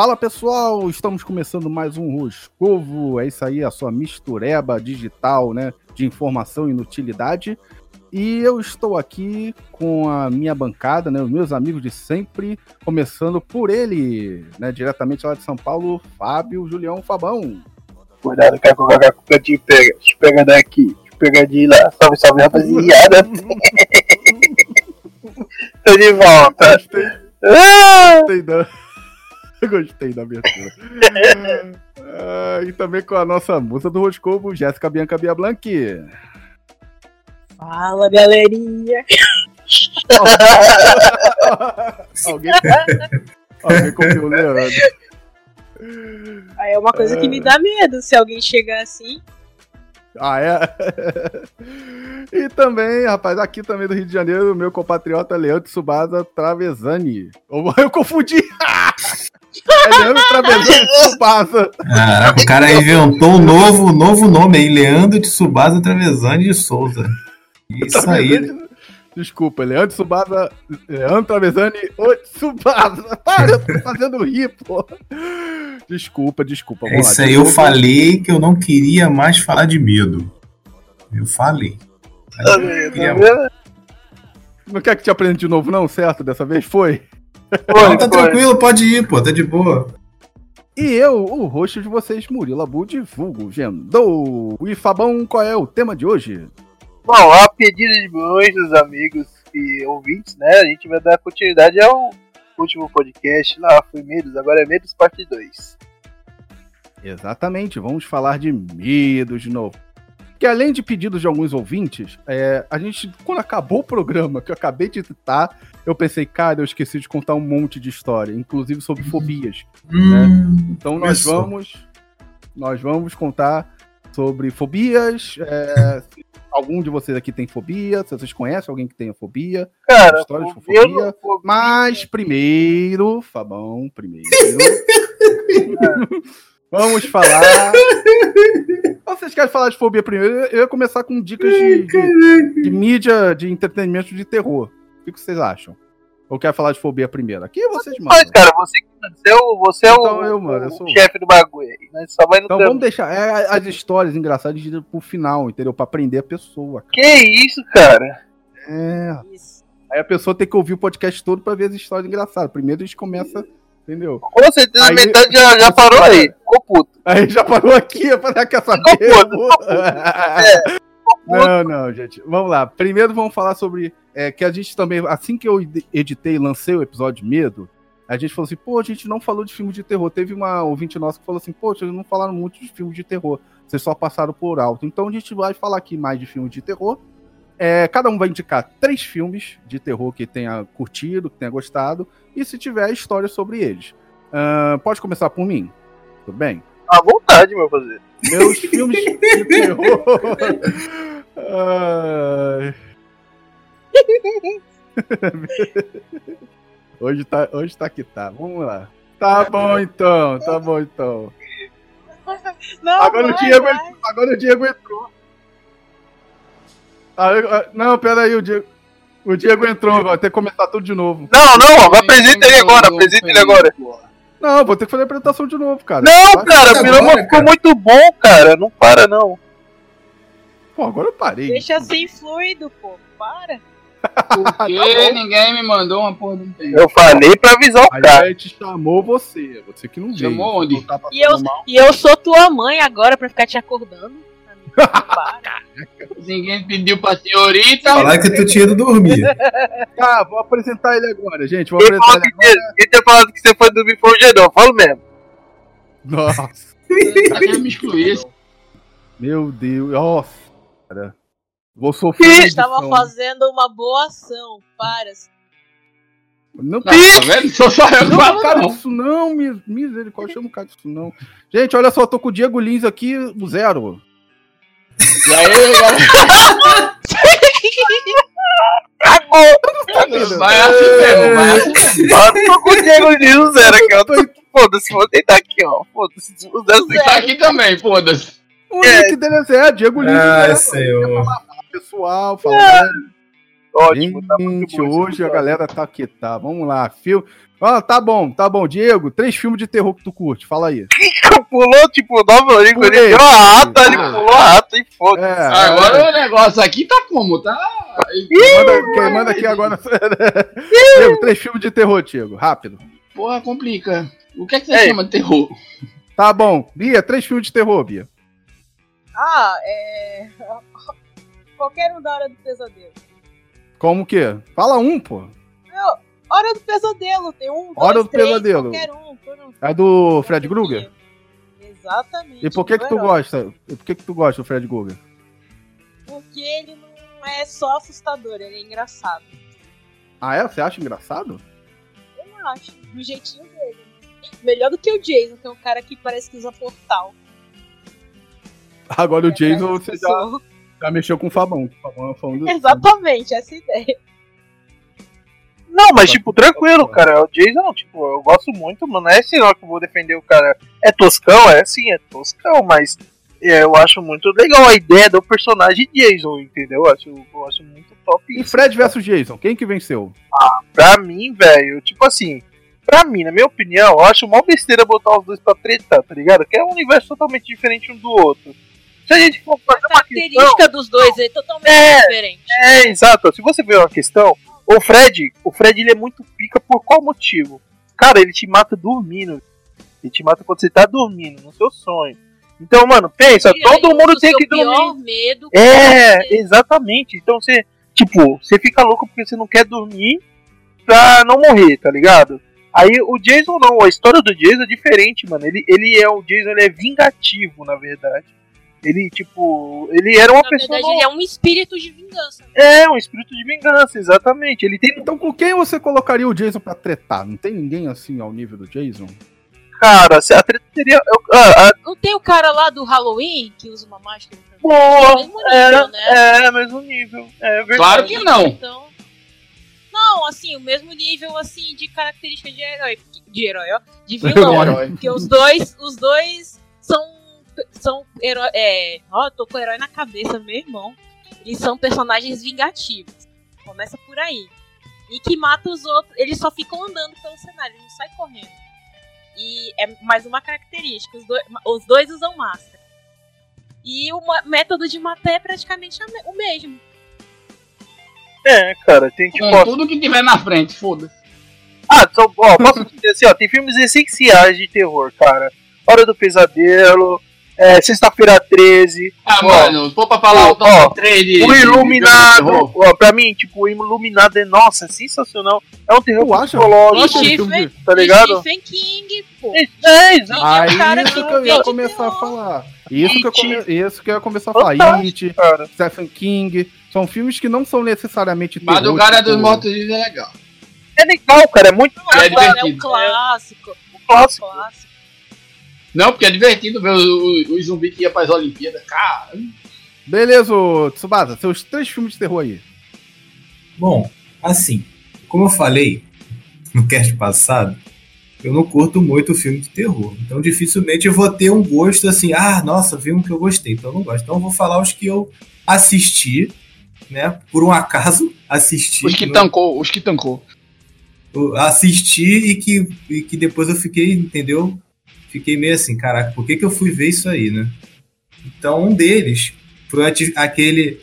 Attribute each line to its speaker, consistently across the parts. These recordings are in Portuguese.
Speaker 1: Fala pessoal, estamos começando mais um Roscovo. É isso aí, a sua mistureba digital, né? De informação e inutilidade. E eu estou aqui com a minha bancada, né? Os meus amigos de sempre, começando por ele, né? Diretamente lá de São Paulo, Fábio Julião Fabão.
Speaker 2: Cuidado que a Coca-Cola te pega, te pega daqui, te pega de lá. Salve, salve, rapaziada. Tô de volta.
Speaker 1: Gostei. Ah! Gostei da... Gostei da abertura. ah, e também com a nossa musa do Roscovo, Jéssica Bianca Bia Blanc.
Speaker 3: Fala, galerinha.
Speaker 1: alguém, alguém copiou o Leandro.
Speaker 3: Aí é uma coisa que me dá medo se alguém chegar assim.
Speaker 1: Ah, é? e também, rapaz, aqui também do Rio de Janeiro, meu compatriota Leandro Subasa Travesani. Eu confundi! É Leandro Travesani Subasa.
Speaker 4: Caraca, o cara inventou um novo, novo nome aí, Leandro de Subasa Travesani de Souza. Isso aí.
Speaker 1: Desculpa, Leandro Subasa. Leandro Travesani Subasa. Para, eu tô fazendo rir, pô. Desculpa, desculpa.
Speaker 4: É isso aí, eu falei que eu não queria mais falar de medo. Eu falei.
Speaker 2: Tá vendo?
Speaker 1: Não quer que te aprenda de novo, não? Certo? Dessa vez foi?
Speaker 4: Não, tá tranquilo, pode ir, pô, tá de boa.
Speaker 1: E eu, o rosto de vocês, Murilo Abu, divulgo, Gendou. E Fabão, qual é o tema de hoje?
Speaker 2: Bom, a pedido de muitos amigos e ouvintes, né? A gente vai dar continuidade ao último podcast lá, foi Medos, agora é Medos parte 2.
Speaker 1: Exatamente, vamos falar de medos de novo. Que além de pedidos de alguns ouvintes, é, a gente, quando acabou o programa, que eu acabei de editar, eu pensei, cara, eu esqueci de contar um monte de história, inclusive sobre fobias.
Speaker 4: Hum,
Speaker 1: né? Então nós vamos. Nós vamos contar sobre fobias. É, algum de vocês aqui tem fobia? Se vocês conhecem alguém que tenha fobia?
Speaker 2: Cara,
Speaker 1: história de
Speaker 2: fobia,
Speaker 1: fobia.
Speaker 2: fobia.
Speaker 1: Mas primeiro, Fabão, primeiro. Vamos falar. Vocês querem falar de fobia primeiro? Eu ia começar com dicas de, de, de mídia, de entretenimento de terror. O que vocês acham? Ou quer falar de fobia primeiro? Aqui vocês mandam.
Speaker 2: Mas, cara, você, você é o, você é
Speaker 1: Então
Speaker 2: o,
Speaker 1: eu, mano, eu
Speaker 2: o
Speaker 1: sou-
Speaker 2: chefe do bagulho aí. Né? Só vai no
Speaker 1: Então vamos deixar é, as histórias engraçadas de- pro final, entendeu? Pra prender a pessoa.
Speaker 2: Que isso, cara?
Speaker 1: É.
Speaker 3: Isso.
Speaker 1: Aí a pessoa tem que ouvir o podcast todo pra ver as histórias engraçadas. Primeiro a gente começa, entendeu?
Speaker 2: Com certeza
Speaker 1: Aí-
Speaker 2: metade já, já parou aí. Ficou puto.
Speaker 1: Aí já parou aqui, para quer saber? Não, não, gente. Vamos lá. Primeiro vamos falar sobre é, que a gente também, assim que eu editei e lancei o episódio Medo, a gente falou assim, pô, a gente não falou de filme de terror. Teve uma ouvinte nossa que falou assim, pô, vocês não falaram muito de filme de terror. Vocês só passaram por alto. Então a gente vai falar aqui mais de filme de terror. É, cada um vai indicar três filmes de terror que tenha curtido, que tenha gostado, e se tiver histórias sobre eles. Ahn, pode começar por mim? Tudo bem?
Speaker 2: À vontade, meu fazer.
Speaker 1: Meus filmes de terror. Ai. hoje, tá, hoje tá que tá. Vamos lá. Tá bom então, tá bom então.
Speaker 3: Não,
Speaker 1: Agora o
Speaker 3: vai,
Speaker 1: Diego,
Speaker 3: vai.
Speaker 1: agora o Diego entrou. Ah, eu- ah, não, pera aí, o Diego. O Diego entrou, vai ter que começar tudo de novo.
Speaker 2: Não, não, apresenta ele agora, apresenta ele agora.
Speaker 1: Não, vou ter que fazer a apresentação de novo, cara.
Speaker 2: Não,
Speaker 1: Vai-
Speaker 2: cara, pelo amor, ficou
Speaker 4: cara.
Speaker 2: muito bom, cara. Não para, não.
Speaker 1: Pô, agora eu parei.
Speaker 3: Deixa assim fluido, pô. Para.
Speaker 5: Porque ninguém me mandou uma porra de um tempo.
Speaker 2: Eu falei pra avisar o
Speaker 1: Aí
Speaker 2: cara.
Speaker 1: a gente chamou você, você que não veio.
Speaker 5: Chamou onde?
Speaker 1: Não tá
Speaker 3: E eu, e eu sou tua mãe agora pra ficar te acordando.
Speaker 5: Ninguém pediu pra senhorita.
Speaker 4: Falar que tu tinha ido dormir.
Speaker 1: Tá, vou apresentar ele agora, gente. Vou
Speaker 2: Quem
Speaker 1: apresentar ele
Speaker 2: que,
Speaker 1: agora.
Speaker 2: quem tem falado que você foi dormir foi o Gedão, falo mesmo.
Speaker 1: Nossa,
Speaker 5: querendo me excluir.
Speaker 1: meu Deus. Nossa, cara. Vou sofrer.
Speaker 3: Eu
Speaker 1: edição.
Speaker 3: estava fazendo uma boa ação. Para.
Speaker 1: Não,
Speaker 5: Tá vendo? Sou só eu que
Speaker 1: não,
Speaker 5: falo,
Speaker 1: cara
Speaker 5: não.
Speaker 1: disso não, mis- misericórdia, chama o cara disso não. Gente, olha só, tô com o Diego Lins aqui, o zero.
Speaker 5: E aí, galera? Vai assim mesmo, vai assim mesmo.
Speaker 2: Ó, tô com o Diego no zero aqui, ó. Tô- Foda-se, vou deitar aqui, ó. Foda-se, o zero tem
Speaker 5: Tá aqui também, foda-se.
Speaker 1: O
Speaker 2: É.
Speaker 1: link dele é Zé, Diego Lins.
Speaker 4: Ai,
Speaker 1: zero.
Speaker 4: senhor.
Speaker 1: Pessoal, fala, galera.
Speaker 2: ótimo, tá muito
Speaker 1: Gente, hoje a galera tá aqui, tá? Vamos lá. Fil... Ah, tá bom, tá bom. Diego, três filmes de terror que tu curte, fala aí.
Speaker 2: Pulou, tipo, Nova Língua, ele deu a ata, ele
Speaker 5: Ah.
Speaker 2: pulou a ata e foda.
Speaker 1: É,
Speaker 5: Agora o negócio aqui tá como? Tá.
Speaker 1: Manda, quem manda aqui agora. Diego, três filmes de terror, Diego, rápido.
Speaker 5: Porra, complica. O que é que você
Speaker 2: Ei.
Speaker 5: chama de terror?
Speaker 1: Tá bom. Bia, três filmes de terror, Bia.
Speaker 3: Ah, é. Qualquer um da Hora do Pesadelo.
Speaker 1: Como que? Fala um, pô.
Speaker 3: Hora do Pesadelo, tem um,
Speaker 1: Hora
Speaker 3: dois,
Speaker 1: do
Speaker 3: três,
Speaker 1: Pesadelo.
Speaker 3: Qualquer um, um.
Speaker 1: É do Fred Krueger?
Speaker 3: Exatamente.
Speaker 1: E por que que tu
Speaker 3: herói.
Speaker 1: gosta? E por que que tu gosta do Fred Krueger?
Speaker 3: Porque ele não é só assustador, ele é engraçado.
Speaker 1: Ah, é? Você acha engraçado?
Speaker 3: Eu acho, do jeitinho dele. Melhor do que o Jason, que é um cara que parece que usa portal.
Speaker 1: Agora o Jason,
Speaker 3: É,
Speaker 1: você já, já mexeu com o Fabão. O Fabão é do...
Speaker 3: Exatamente, essa ideia.
Speaker 2: Não, mas tipo, tranquilo, cara. O Jason, tipo, eu gosto muito, mano. Não é assim ó, que eu vou defender o cara. É toscão? É sim, é toscão, mas é, eu acho muito legal a ideia do personagem Jason, entendeu? Eu acho, eu acho muito top
Speaker 1: E
Speaker 2: isso.
Speaker 1: Fred versus Jason, quem que venceu?
Speaker 2: Pra mim, velho, tipo assim, pra mim, na minha opinião, eu acho uma besteira botar os dois pra tretar, tá ligado? Que é um universo totalmente diferente um do outro. Se a gente for fazer
Speaker 3: A
Speaker 2: uma questão.
Speaker 3: característica dos dois é totalmente
Speaker 2: É.
Speaker 3: diferente.
Speaker 2: É, exato. Se você ver uma questão, o Fred, o Fred ele é muito pica por qual motivo? Cara, ele te mata dormindo. Ele te mata quando você tá dormindo, no seu sonho. Então, mano, pensa,
Speaker 3: E aí,
Speaker 2: todo mundo tem que dormir.
Speaker 3: medo
Speaker 2: É,
Speaker 3: você-
Speaker 2: exatamente. Então você, tipo, você fica louco porque você não quer dormir pra não morrer, tá ligado? Aí o Jason não, a história do Jason é diferente, mano. Ele, ele é o Jason, ele é vingativo, na verdade. Ele, tipo, ele era uma
Speaker 3: Na
Speaker 2: pessoa.
Speaker 3: verdade, ele é um espírito de vingança.
Speaker 2: É, um espírito de vingança, exatamente. Ele tem.
Speaker 1: Então com quem você colocaria o Jason pra tretar? Não tem ninguém assim ao nível do Jason?
Speaker 2: Cara, a treta seria. eu- ah, ah,
Speaker 3: Não tem o cara lá do Halloween que usa uma máscara?
Speaker 2: boa!
Speaker 3: mesmo nível, né?
Speaker 2: É, é, mesmo nível. É verdade.
Speaker 5: Claro que não.
Speaker 3: Então. Não, assim, o mesmo nível assim de característica de herói. De herói, ó. De vilão. Porque os dois, os dois são. São herói. É. Ó, eu tô com o herói na cabeça, meu irmão. Eles são personagens vingativos. Começa por aí. E que mata os outros. Eles só ficam andando pelo cenário, eles não saem correndo. E é mais uma característica. Os dois, os dois usam máscara. E o método de matar é praticamente o mesmo.
Speaker 2: É, cara, tem tipo. Ó,
Speaker 5: tudo que tiver na frente, foda-se.
Speaker 2: Ah, só, ó, posso dizer assim, ó, tem filmes essenciais de terror, cara. Hora do Pesadelo, é, Sexta-feira 13,
Speaker 5: Ah,
Speaker 2: Ó,
Speaker 5: mano, for pra falar
Speaker 2: ó,
Speaker 5: o top
Speaker 2: ó,
Speaker 5: 3 de.
Speaker 2: o
Speaker 5: de- de
Speaker 2: Iluminado. Ó, pra mim, tipo, o Iluminado é, nossa, é sensacional. É um terror psicológico,
Speaker 3: Stephen-
Speaker 2: tá ligado?
Speaker 3: Stephen King, pô.
Speaker 2: É, exato,
Speaker 1: Aí
Speaker 3: cara
Speaker 1: isso
Speaker 3: que
Speaker 1: que eu ia começar a falar. Isso que, eu come... isso que eu ia começar a falar.
Speaker 2: Fantástico,
Speaker 1: It,
Speaker 2: cara.
Speaker 1: Stephen King. São filmes que não são necessariamente terror.
Speaker 5: Madrugada
Speaker 1: tipo-
Speaker 5: dos Mortos é legal.
Speaker 2: É legal, cara, é muito
Speaker 5: É
Speaker 3: É, um
Speaker 5: divertido.
Speaker 3: clássico.
Speaker 2: clássico.
Speaker 3: clássico.
Speaker 5: Não, porque é divertido ver o, o, o zumbi que ia pras Olimpíadas. Cara,
Speaker 1: Beleza, Tsubasa, seus três filmes de terror aí.
Speaker 4: Bom, assim, como eu falei no cast passado, eu não curto muito filme de terror. Então dificilmente eu vou ter um gosto assim, ah, nossa, vi um que eu gostei. Então eu não gosto. Então eu vou falar os que eu assisti, né? Por um acaso assisti.
Speaker 5: os que
Speaker 4: no-
Speaker 5: tancou, os que tancou.
Speaker 4: assisti e que, e que depois eu fiquei, entendeu? Fiquei meio assim, caraca, por que, que eu fui ver isso aí, né? Então, um deles foi aquele.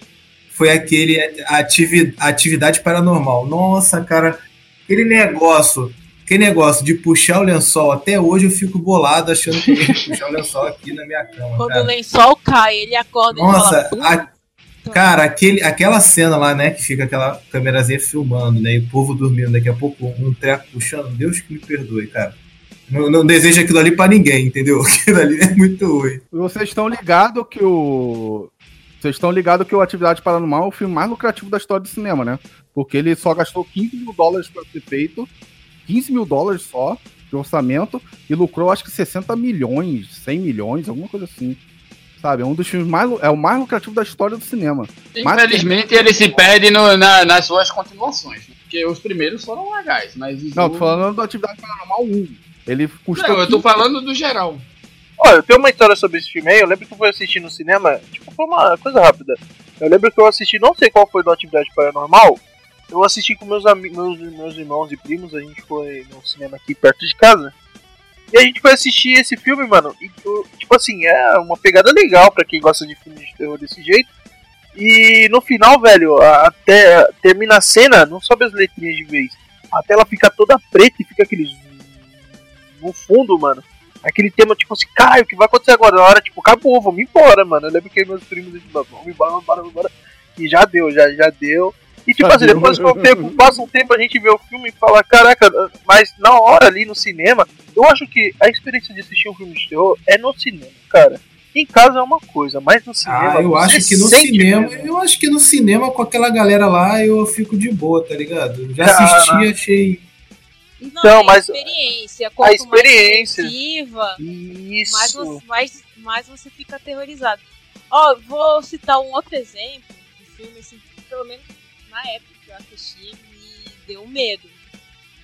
Speaker 4: Foi aquele ativi, atividade paranormal. Nossa, cara, aquele negócio. Aquele negócio de puxar o lençol, até hoje eu fico bolado achando que eu ia puxar o lençol aqui na minha cama.
Speaker 3: Quando
Speaker 4: cara.
Speaker 3: o lençol cai, ele acorda
Speaker 4: Nossa,
Speaker 3: e fala.
Speaker 4: a- cara, aquele, aquela cena lá, né, que fica aquela câmerazinha filmando, né, e o povo dormindo, daqui a pouco um treco puxando, Deus que me perdoe, cara. Não, não desejo aquilo ali pra ninguém, entendeu? Aquilo ali é muito ruim.
Speaker 1: Vocês estão ligados que o. Vocês estão ligados que o Atividade Paranormal é o filme mais lucrativo da história do cinema, né? Porque ele só gastou 15 mil dólares pra ser feito. 15 mil dólares só de orçamento. E lucrou acho que 60 milhões, 100 milhões, alguma coisa assim. Sabe? É um dos filmes mais. É o mais lucrativo da história do cinema.
Speaker 5: Infelizmente ele se perde no- na- nas suas continuações. né? Porque os primeiros foram legais, mas.
Speaker 1: Não, tô falando do Atividade Paranormal 1. Ele custou.
Speaker 5: Não, eu tô
Speaker 1: 15
Speaker 5: falando do geral.
Speaker 2: Olha, eu tenho uma história sobre esse filme aí. Eu lembro que eu fui assistir no cinema. Tipo, foi uma coisa rápida. Eu lembro que eu assisti, não sei qual foi do Atividade Paranormal. eu assisti com meus amigos, meus, meus irmãos e primos, a gente foi no cinema aqui perto de casa. E a gente foi assistir esse filme, mano. E, tipo assim, é uma pegada legal para quem gosta de filmes de terror desse jeito. E no final, velho, até termina a cena, não sobe as letrinhas de vez. A tela fica toda preta e fica aquele no fundo, mano. Aquele tema, tipo assim, Caio, o que vai acontecer agora? Na hora, tipo, acabou, vamos embora, mano. Eu lembro que meus primos disseram, vamos embora, vamos embora, vamos embora. E já deu, já, já deu. E tipo assim, depois um tempo, passa um tempo a gente vê o filme e fala, caraca, mas na hora ali no cinema, eu acho que a experiência de assistir um filme de terror é no cinema, cara. Em casa é uma coisa, mas no cinema.
Speaker 4: Ah, eu acho que no cinema. Mesmo. Eu acho que no cinema, com aquela galera lá, eu fico de boa, tá ligado? Já assisti, achei.
Speaker 3: Não, então, é mas experiência,
Speaker 2: a experiência.
Speaker 3: Mais mais, você, mais, mais você fica aterrorizado. Ó, oh, vou citar um outro exemplo de filme, assim, pelo menos na época que eu assisti, me deu medo.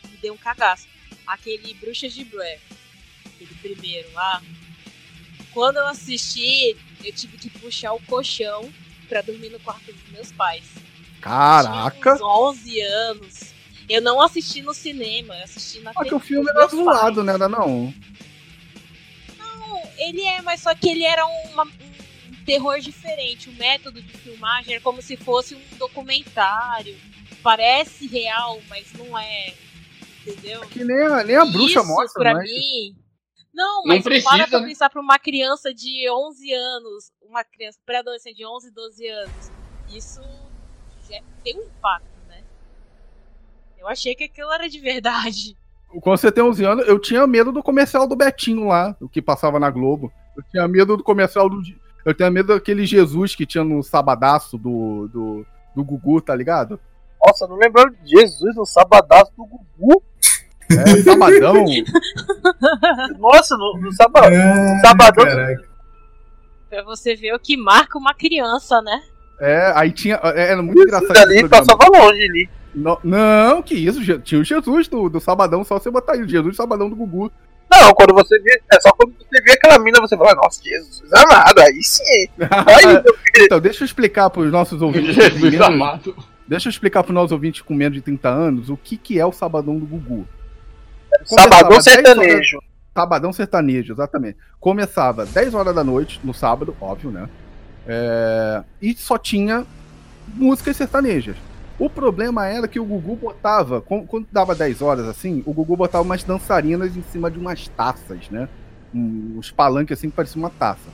Speaker 3: Me deu um cagaço. Aquele Bruxas de Blair. Aquele primeiro lá. Quando eu assisti, eu tive que puxar o colchão pra dormir no quarto dos meus pais.
Speaker 1: Caraca!
Speaker 3: Eu 11 anos. Eu não assisti no cinema, eu assisti na
Speaker 1: TV. Só que o filme era zoado, né? Não.
Speaker 3: Não, ele é, mas só que ele era uma, terror diferente. O método de filmagem é como se fosse um documentário. Parece real, mas não é. Entendeu? É
Speaker 1: que nem a, nem a bruxa Isso, mostra,
Speaker 3: pra
Speaker 1: mas...
Speaker 3: mim. Não, mas não precisa, para pra né? pensar pra uma criança de 11 anos, uma criança pré-adolescente de 11, 12 anos. Isso tem um impacto? Eu achei que aquilo era de verdade.
Speaker 1: Quando você tem 11 anos, eu tinha medo do comercial do Betinho lá, o que passava na Globo. Eu tinha medo do comercial do, eu tenho medo daquele Jesus que tinha no sabadaço do, do, do Gugu, tá ligado?
Speaker 2: Nossa, não lembrando de Jesus no sabadaço do Gugu.
Speaker 1: É, sabadão.
Speaker 2: Nossa, no, no, saba, é, sabadão. Caraca.
Speaker 3: Pra você ver o que marca uma criança, né?
Speaker 1: É, aí tinha. É, era muito engraçado.
Speaker 2: Ali passava longe ali.
Speaker 1: Não, não, que isso, tinha o Jesus do, do Sabadão, só você botar aí, o Jesus do Sabadão do Gugu.
Speaker 2: Não, quando você vê. É só quando você vê aquela mina, você fala, nossa, Jesus amado, aí sim. Aí,
Speaker 1: então, deixa eu explicar para os nossos ouvintes. Jesus amado. Deixa eu explicar para os nossos ouvintes com menos de 30 anos o que, que é o Sabadão do Gugu.
Speaker 2: Sabadão sertanejo. Horas,
Speaker 1: sabadão sertanejo, exatamente. Começava 10 horas da noite, no sábado, óbvio, né? É, e só tinha músicas sertanejas. O problema era que o Gugu botava, quando dava 10 horas assim, o Gugu botava umas dançarinas em cima de umas taças, né? Uns palanques assim que parecia uma taça.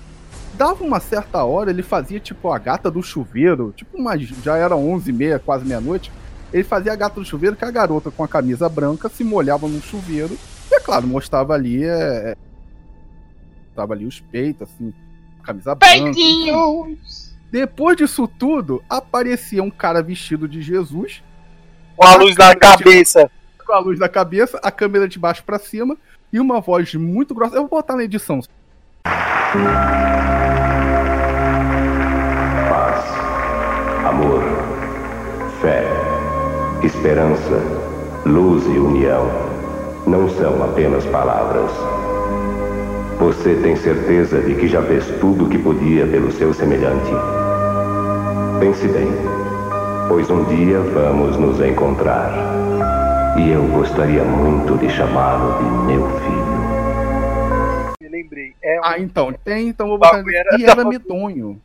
Speaker 1: Dava uma certa hora, ele fazia tipo a gata do chuveiro, tipo uma, já era 11 e meia, quase meia-noite. Ele fazia a gata do chuveiro que a garota com a camisa branca se molhava no chuveiro. E é claro, mostrava ali. É, é ali os peitos, assim, camisa branca. Peitinhos! Depois disso tudo, aparecia um cara vestido de Jesus.
Speaker 2: Com a, luz na cabeça.
Speaker 1: De, com a luz na cabeça, a câmera de baixo para cima e uma voz muito grossa. Eu vou botar na edição.
Speaker 6: Paz, amor, fé, esperança, luz e união não são apenas palavras. Você tem certeza de que já fez tudo o que podia pelo seu semelhante? Pense bem, pois um dia vamos nos encontrar. E eu gostaria muito de chamá-lo de meu filho.
Speaker 2: Me lembrei. É um...
Speaker 1: Ah, então, tem, então vou botar. Era, e era medonho.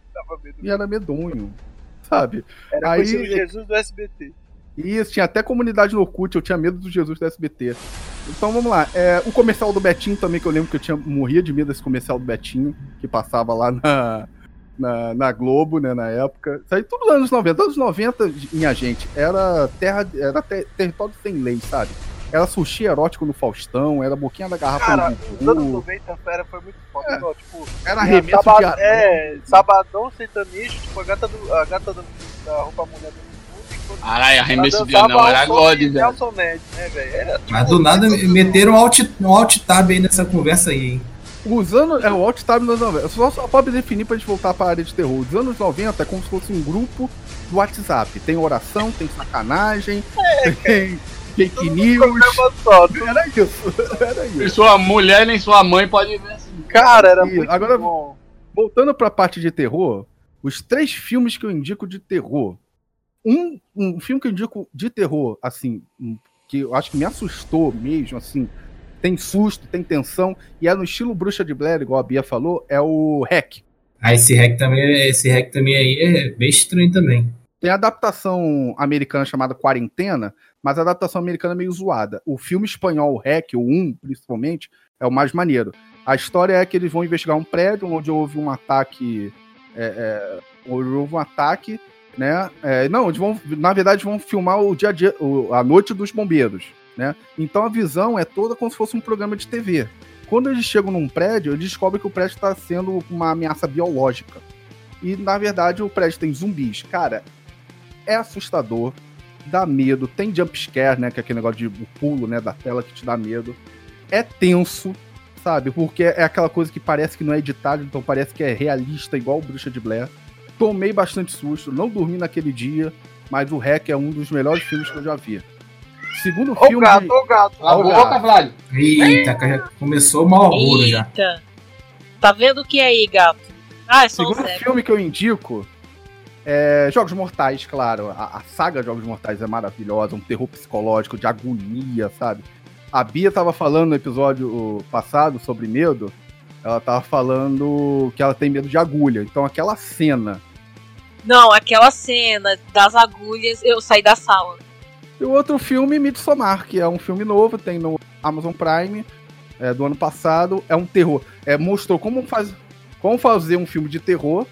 Speaker 1: E era medonho. Sabe?
Speaker 2: Era Aí, o Jesus do SBT.
Speaker 1: Isso, tinha até comunidade no Orkut, eu tinha medo do Jesus do SBT. Então vamos lá. É, o comercial do Betinho também, que eu lembro que eu tinha morria de medo desse comercial do Betinho, que passava lá na, na, na, Globo, né, na época. Isso aí tudo nos anos 90. Anos 90, minha gente, era terra, era ter, território sem lei, sabe? Era sushi erótico no Faustão, era boquinha da garrafa
Speaker 2: Cara, nos anos 90 era, foi muito foda. É, tipo,
Speaker 1: era arremesso
Speaker 2: sabad, de É, sabadão sertanejo, tipo, a gata, do, a gata do, da roupa mulher do
Speaker 5: Caralho, arremesso de anão era God, velho.
Speaker 2: Né,
Speaker 4: tipo, Mas do nada meteram um alt, um alt tab aí nessa conversa aí, hein?
Speaker 1: Usando. É o Alt Tab nos 90. Só, só pode definir pra gente voltar pra área de terror. Os anos 90 é como se fosse um grupo do WhatsApp. Tem oração, tem sacanagem, é, tem fake news. Era isso. Era isso.
Speaker 5: E sua mulher nem sua mãe pode ver assim.
Speaker 2: Cara, era e, muito Agora, bom.
Speaker 1: voltando pra parte de terror, os três filmes que eu indico de terror. Um, um filme que eu indico de terror, assim, que eu acho que me assustou mesmo, assim, tem susto, tem tensão, e é no estilo Bruxa de Blair, igual a Bia falou, é o Hack.
Speaker 4: Ah, esse hack também, esse hack também aí é bem estranho também.
Speaker 1: Tem a adaptação americana chamada Quarentena, mas a adaptação americana é meio zoada. O filme espanhol Hack, o 1, principalmente, é o mais maneiro. A história é que eles vão investigar um prédio onde houve um ataque. É, é, onde houve um ataque, né? É, não, eles vão, na verdade, vão filmar o dia a dia, o- a noite dos bombeiros, né? Então a visão é toda como se fosse um programa de TV. Quando eles chegam num prédio, eles descobrem que o prédio está sendo uma ameaça biológica. E na verdade o prédio tem zumbis. Cara, é assustador, dá medo, tem jump scare, né? Que é aquele negócio de o pulo, né? Da tela que te dá medo. É tenso, sabe? Porque é aquela coisa que parece que não é editado, então parece que é realista, igual Bruxa de Blair. Tomei bastante susto, não dormi naquele dia, mas o Hack é um dos melhores filmes que eu já vi. Segundo
Speaker 2: Ô
Speaker 1: filme.
Speaker 2: gato, ô gato.
Speaker 5: Boca,
Speaker 1: gato.
Speaker 5: Vlad.
Speaker 4: Eita, já começou o mau já.
Speaker 3: Eita. Tá vendo o que aí, gato? Ah, é só um
Speaker 1: Segundo
Speaker 3: Zé.
Speaker 1: filme que eu indico é Jogos Mortais, claro. A, a saga Jogos Mortais é maravilhosa, um terror psicológico, de agonia, sabe? A Bia tava falando no episódio passado sobre medo. Ela tava falando que ela tem medo de agulha. Então aquela cena.
Speaker 3: Não, aquela cena das agulhas, eu saí da sala.
Speaker 1: E o outro filme, Midsommar, que é um filme novo, tem no Amazon Prime, é, do ano passado. É um terror. É, mostrou como, faz, como fazer um filme de terror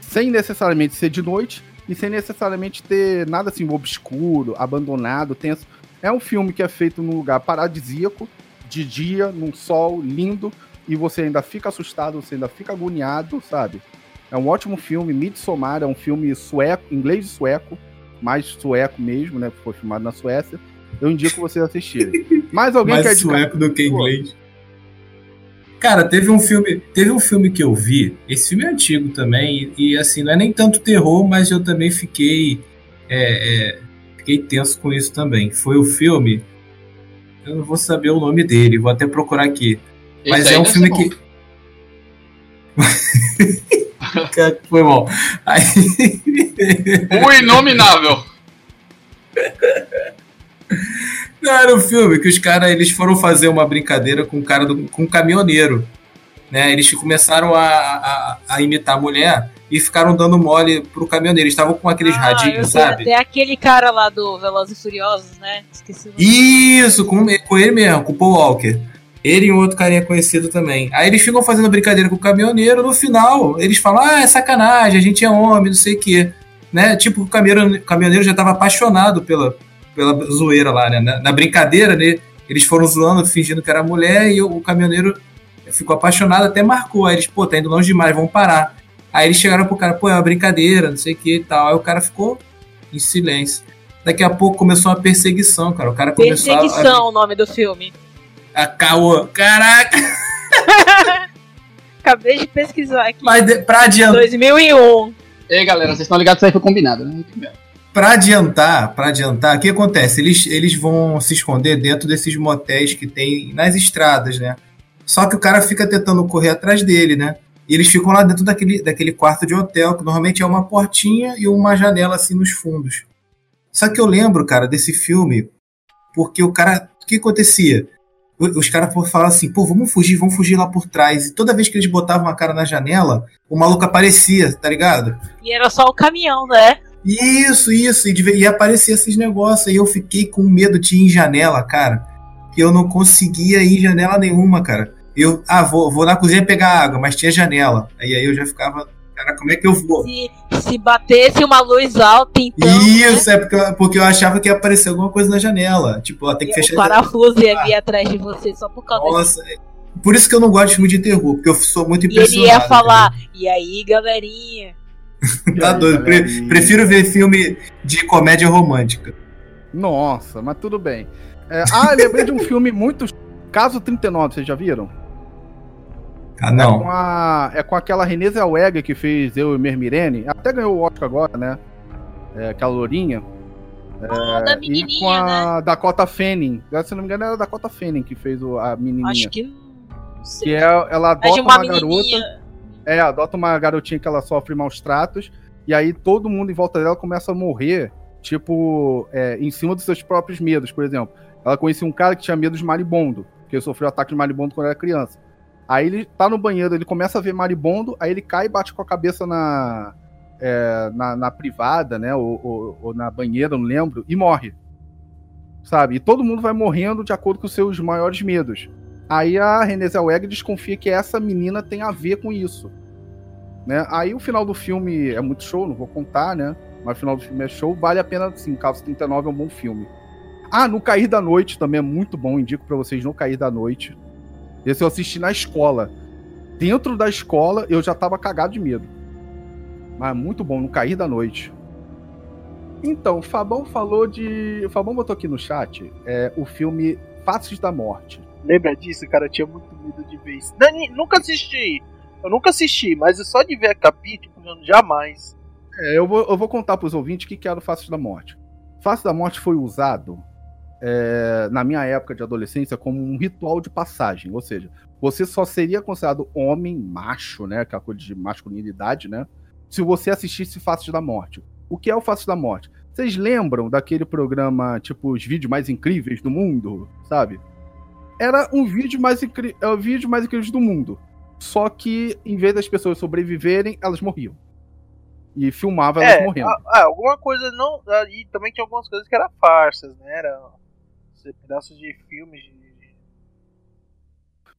Speaker 1: sem necessariamente ser de noite e sem necessariamente ter nada assim obscuro, abandonado, tenso. É um filme que é feito num lugar paradisíaco, de dia, num sol lindo, e você ainda fica assustado, você ainda fica agoniado, sabe? É um ótimo filme, Midsommar, é um filme sueco, inglês e sueco, mais sueco mesmo, né? Foi filmado na Suécia. Eu indico vocês assistirem. Mais alguém quer
Speaker 4: Mais
Speaker 1: indicar?
Speaker 4: sueco do que inglês. Cara, teve um filme, teve um filme que eu vi. Esse filme é antigo também e, e, assim não é nem tanto terror, mas eu também fiquei é, é, fiquei tenso com isso também. Foi o filme. Eu não vou saber o nome dele, vou até procurar aqui. Mas
Speaker 5: Esse
Speaker 4: é um filme que. Cara, Foi mal. Aí...
Speaker 5: bom. O Inominável.
Speaker 4: Não, era um filme que os caras eles foram fazer uma brincadeira com um cara do, com um caminhoneiro. Né? Eles começaram a, a, a imitar a mulher e ficaram dando mole pro caminhoneiro. Eles estavam com aqueles
Speaker 3: Ah,
Speaker 4: radinhos, sabe?
Speaker 3: Até aquele cara lá do Velozes e Furiosos, né? Esqueci o nome.
Speaker 4: Isso, com, com ele mesmo, com o Paul Walker. Ele e um outro carinha conhecido também. Aí eles ficam fazendo brincadeira com o caminhoneiro, no final eles falam, ah, é sacanagem, a gente é homem, não sei o quê. Né? Tipo, o caminhoneiro, já estava apaixonado pela, pela zoeira lá, né? Na, na brincadeira, né? Eles foram zoando, fingindo que era mulher, e o, o caminhoneiro ficou apaixonado, até marcou. Aí eles, pô, tá indo longe demais, vamos parar. Aí eles chegaram pro cara, pô, é uma brincadeira, não sei o que e tal. Aí o cara ficou em silêncio. Daqui a pouco começou uma perseguição, cara. O cara começou a-
Speaker 3: Perseguição, o nome do filme.
Speaker 4: A caô. Caraca!
Speaker 3: Acabei de pesquisar aqui.
Speaker 4: Mas de- pra, adiantar,
Speaker 3: 2001.
Speaker 5: Ei, galera, vocês estão ligados que isso aí foi combinado, né?
Speaker 4: pra adiantar, pra adiantar, o que acontece? Eles, eles vão se esconder dentro desses motéis que tem nas estradas, né? Só que o cara fica tentando correr atrás dele, né? E eles ficam lá dentro daquele, daquele quarto de hotel, que normalmente é uma portinha e uma janela assim nos fundos. Só que eu lembro, cara, desse filme, porque o cara. O que acontecia? Os caras falavam assim, pô, vamos fugir, vamos fugir lá por trás. E toda vez que eles botavam a cara na janela, o maluco aparecia, tá ligado?
Speaker 3: E era só o caminhão, né?
Speaker 4: Isso, isso, e, e aparecia esses negócios. E eu fiquei com medo de ir em janela, cara. Que eu não conseguia ir em janela nenhuma, cara. Eu, ah, vou, vou na cozinha pegar água, mas tinha janela. Aí, aí eu já ficava, cara, como é que eu vou?
Speaker 3: Se, se batesse uma luz alta, então.
Speaker 4: Isso, é porque, eu- porque eu achava que ia aparecer alguma coisa na janela. Tipo, ó, tem que
Speaker 3: né,
Speaker 4: fechar
Speaker 3: o parafuso ia vir atrás de você só por causa disso.
Speaker 4: Nossa, é- por isso que eu não gosto de filme de terror, porque eu sou muito
Speaker 3: E ele
Speaker 4: impressionado.
Speaker 3: ia falar, e aí, galerinha?
Speaker 4: Tá doido. Pre- prefiro ver filme de comédia romântica.
Speaker 1: Nossa, mas tudo bem. É, ah, lembrei de um filme muito. Caso 39, vocês já viram?
Speaker 4: Ah,
Speaker 1: É
Speaker 4: não.
Speaker 1: com, a, é com aquela Renée Zellweger que fez Eu e Mermirene. Até ganhou o Oscar agora, né? É, aquela lourinha.
Speaker 3: Ah, da
Speaker 1: e com
Speaker 3: menininha, né?
Speaker 1: a Dakota Fanning. Se não me engano, era a Dakota Fanning que fez o- a menininha.
Speaker 3: Acho que não sei.
Speaker 1: Que é, ela
Speaker 3: É
Speaker 1: adota
Speaker 3: de
Speaker 1: uma,
Speaker 3: uma
Speaker 1: garota. É, adota uma garotinha que ela sofre maus tratos. E aí todo mundo em volta dela começa a morrer, tipo, é, em cima dos seus próprios medos, por exemplo. Ela conhecia um cara que tinha medo de maribondo, porque sofreu ataque de maribondo quando era criança. Aí ele tá no banheiro, ele começa a ver maribondo, aí ele cai e bate com a cabeça na, é, na, na, privada, né? Ou, ou, ou, na banheira, não lembro, e morre. Sabe? E todo mundo vai morrendo de acordo com seus maiores medos. Aí a Renée Zellweger desconfia que essa menina tem a ver com isso. Né? Aí o final do filme é muito show, não vou contar, né? Mas o final do filme é show, vale a pena sim. Caso 39 é um bom filme. Ah, No Cair da Noite também é muito bom, indico para vocês No Cair da Noite. Esse eu assisti na escola. Dentro da escola eu já tava cagado de medo. Mas muito bom, No Cair da Noite. Então, o Fabão falou de. O Fabão botou aqui no chat é, o filme Faces da Morte.
Speaker 2: Lembra disso, cara? Eu tinha muito medo de ver isso. Dani, nunca assisti. Eu nunca assisti, mas é só de ver a capítulo, jamais.
Speaker 1: É, eu vou, eu vou contar pros ouvintes o que, que era o Faces da Morte. Faces da Morte foi usado é, na minha época de adolescência como um ritual de passagem, ou seja, você só seria considerado homem macho, né, aquela coisa de masculinidade, né, se você assistisse Faces da Morte. O que é o Faces da Morte? Vocês lembram daquele programa, tipo, os vídeos mais incríveis do mundo, sabe? Era um vídeo mais, incri... é o vídeo mais incrível do mundo. Só que, em vez das pessoas sobreviverem, elas morriam. E filmava elas
Speaker 2: é,
Speaker 1: morrendo.
Speaker 2: Ah, alguma coisa não. E também tinha algumas coisas que eram farsas, né? Era pedaços de filmes. De...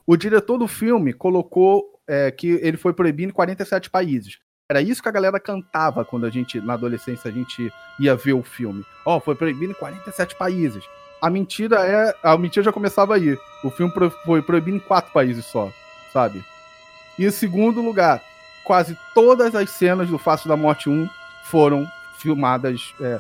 Speaker 1: O diretor do filme colocou é, que ele foi proibido em 47 países. Era isso que a galera cantava quando a gente, na adolescência, a gente ia ver o filme. Ó, oh, foi proibido em 47 países. A mentira é. A mentira já começava aí. O filme foi proibido em quatro países só, sabe? E em segundo lugar, quase todas as cenas do Face da Morte 1 foram filmadas, é,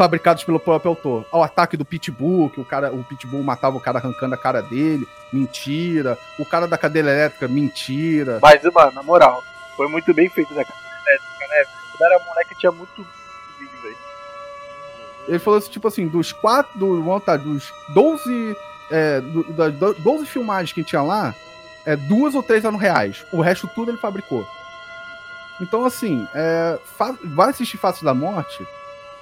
Speaker 1: fabricados pelo próprio autor. O ataque do Pitbull, que o cara, o Pitbull matava o cara arrancando a cara dele, mentira. O cara da cadeira elétrica, mentira.
Speaker 2: Mas, mano, na moral, foi muito bem feito da cadeira elétrica, né? Quando era moleque tinha muito vídeo, velho.
Speaker 1: Ele falou assim, tipo assim, dos quatro, do, tá, dos 12, é, do, das 12 filmagens que tinha lá, é, duas ou três eram reais. O resto tudo ele fabricou. Então, assim, é, vai assistir Face da Morte,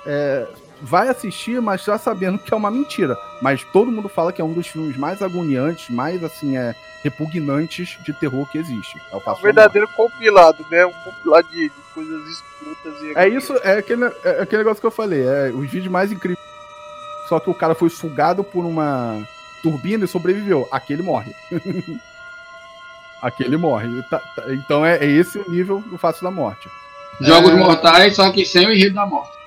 Speaker 1: é, vai assistir, mas já sabendo que é uma mentira. Mas todo mundo fala que é um dos filmes mais agoniantes, mais, assim, é, repugnantes de terror que existe.
Speaker 2: É o um verdadeiro compilado, né? Um compilado de, de coisas escrotas e.
Speaker 1: É isso, é aquele, é aquele negócio que eu falei. É os vídeos mais incríveis. Só que o cara foi sugado por uma turbina e sobreviveu. Aquele morre. Aquele morre. Tá, tá, então é, é, esse o nível do Fácil da Morte.
Speaker 5: Jogos é... mortais, só que sem o enredo da morte.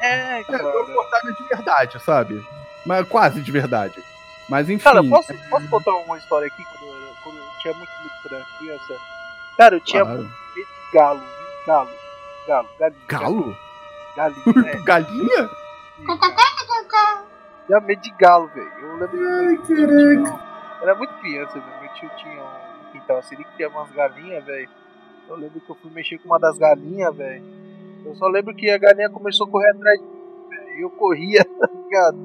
Speaker 2: É, cara. É,
Speaker 1: mortais é de verdade, sabe? Mas quase de verdade. Mas enfim.
Speaker 2: Cara, posso, posso contar uma história aqui quando, quando eu tinha muito medo quando era criança? Cara, eu tinha claro. medo de galo, galo, galo, galinha.
Speaker 1: Galo?
Speaker 2: Galinha. É.
Speaker 1: galinha?
Speaker 2: Tinha medo de galo, velho. Eu lembro.
Speaker 1: Ai, caraca.
Speaker 2: Era muito criança, velho. Meu tio tinha um então, assim, ele criava umas galinhas, velho. Eu lembro que eu fui mexer com uma das galinhas, velho. Eu só lembro que a galinha começou a correr atrás de mim, velho. E eu corria, tá ligado?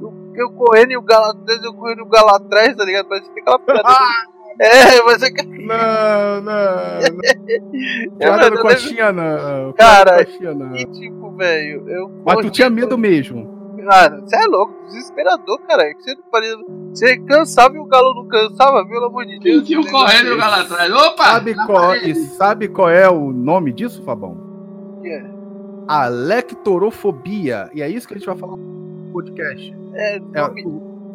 Speaker 2: Eu, eu correndo e o galo atrás, eu correndo e o galo atrás, tá ligado? Parece que tem aquela piada. É, mas é que.
Speaker 1: Não, não. Piada do coxinha, não.
Speaker 2: Cara, coxinha, não. e tipo, velho, eu.
Speaker 1: Mas tu tinha medo mesmo.
Speaker 2: Cara, você é louco, desesperador, cara. Você, você cansava e o galo não cansava, pelo amor de Deus.
Speaker 5: Tinha correndo o galo atrás. Opa!
Speaker 1: Sabe qual, e sabe qual é o nome disso, Fabão?
Speaker 2: Que é?
Speaker 1: Alectorofobia. E é isso que a gente vai falar no podcast.
Speaker 2: É,
Speaker 1: é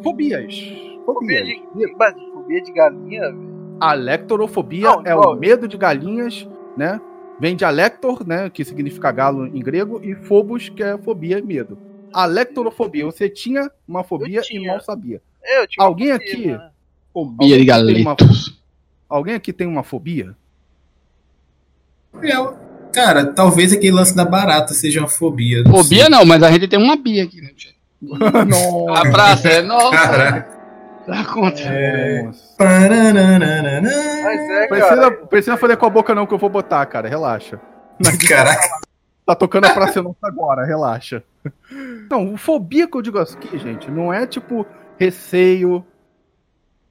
Speaker 1: fobias.
Speaker 2: Fobias. Fobia de, mas, fobia de galinha, velho.
Speaker 1: Alectorofobia não, é não. o medo de galinhas, né? Vem de alector, né? Que significa galo em grego, e phobos, que é fobia e medo. A lectorofobia. Você tinha uma fobia tinha. e mal sabia.
Speaker 2: Eu tinha
Speaker 1: Alguém fobia, aqui. Né?
Speaker 5: Fobia de galetos.
Speaker 1: Uma... Alguém aqui tem uma fobia?
Speaker 4: Eu, cara, talvez aquele lance da barata seja uma fobia.
Speaker 5: Não fobia sei. não, mas a gente tem uma bia aqui, né? nossa. A praça é nossa. Caraca. Dá conta. É...
Speaker 2: Mas é,
Speaker 1: precisa, precisa fazer com a boca não que eu vou botar, cara. Relaxa.
Speaker 4: Caraca.
Speaker 1: Tá tocando a Praça Nossa agora, relaxa. Não, fobia que eu digo aqui, gente, não é tipo receio.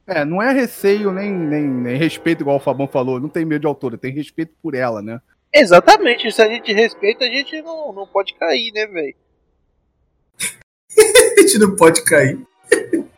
Speaker 1: É, não é receio nem, nem, nem respeito, igual o Fabão falou. Não tem medo de autora, tem respeito por ela, né?
Speaker 2: Exatamente, se a gente respeita, a gente não, não pode cair, né, velho?
Speaker 4: A gente não pode cair.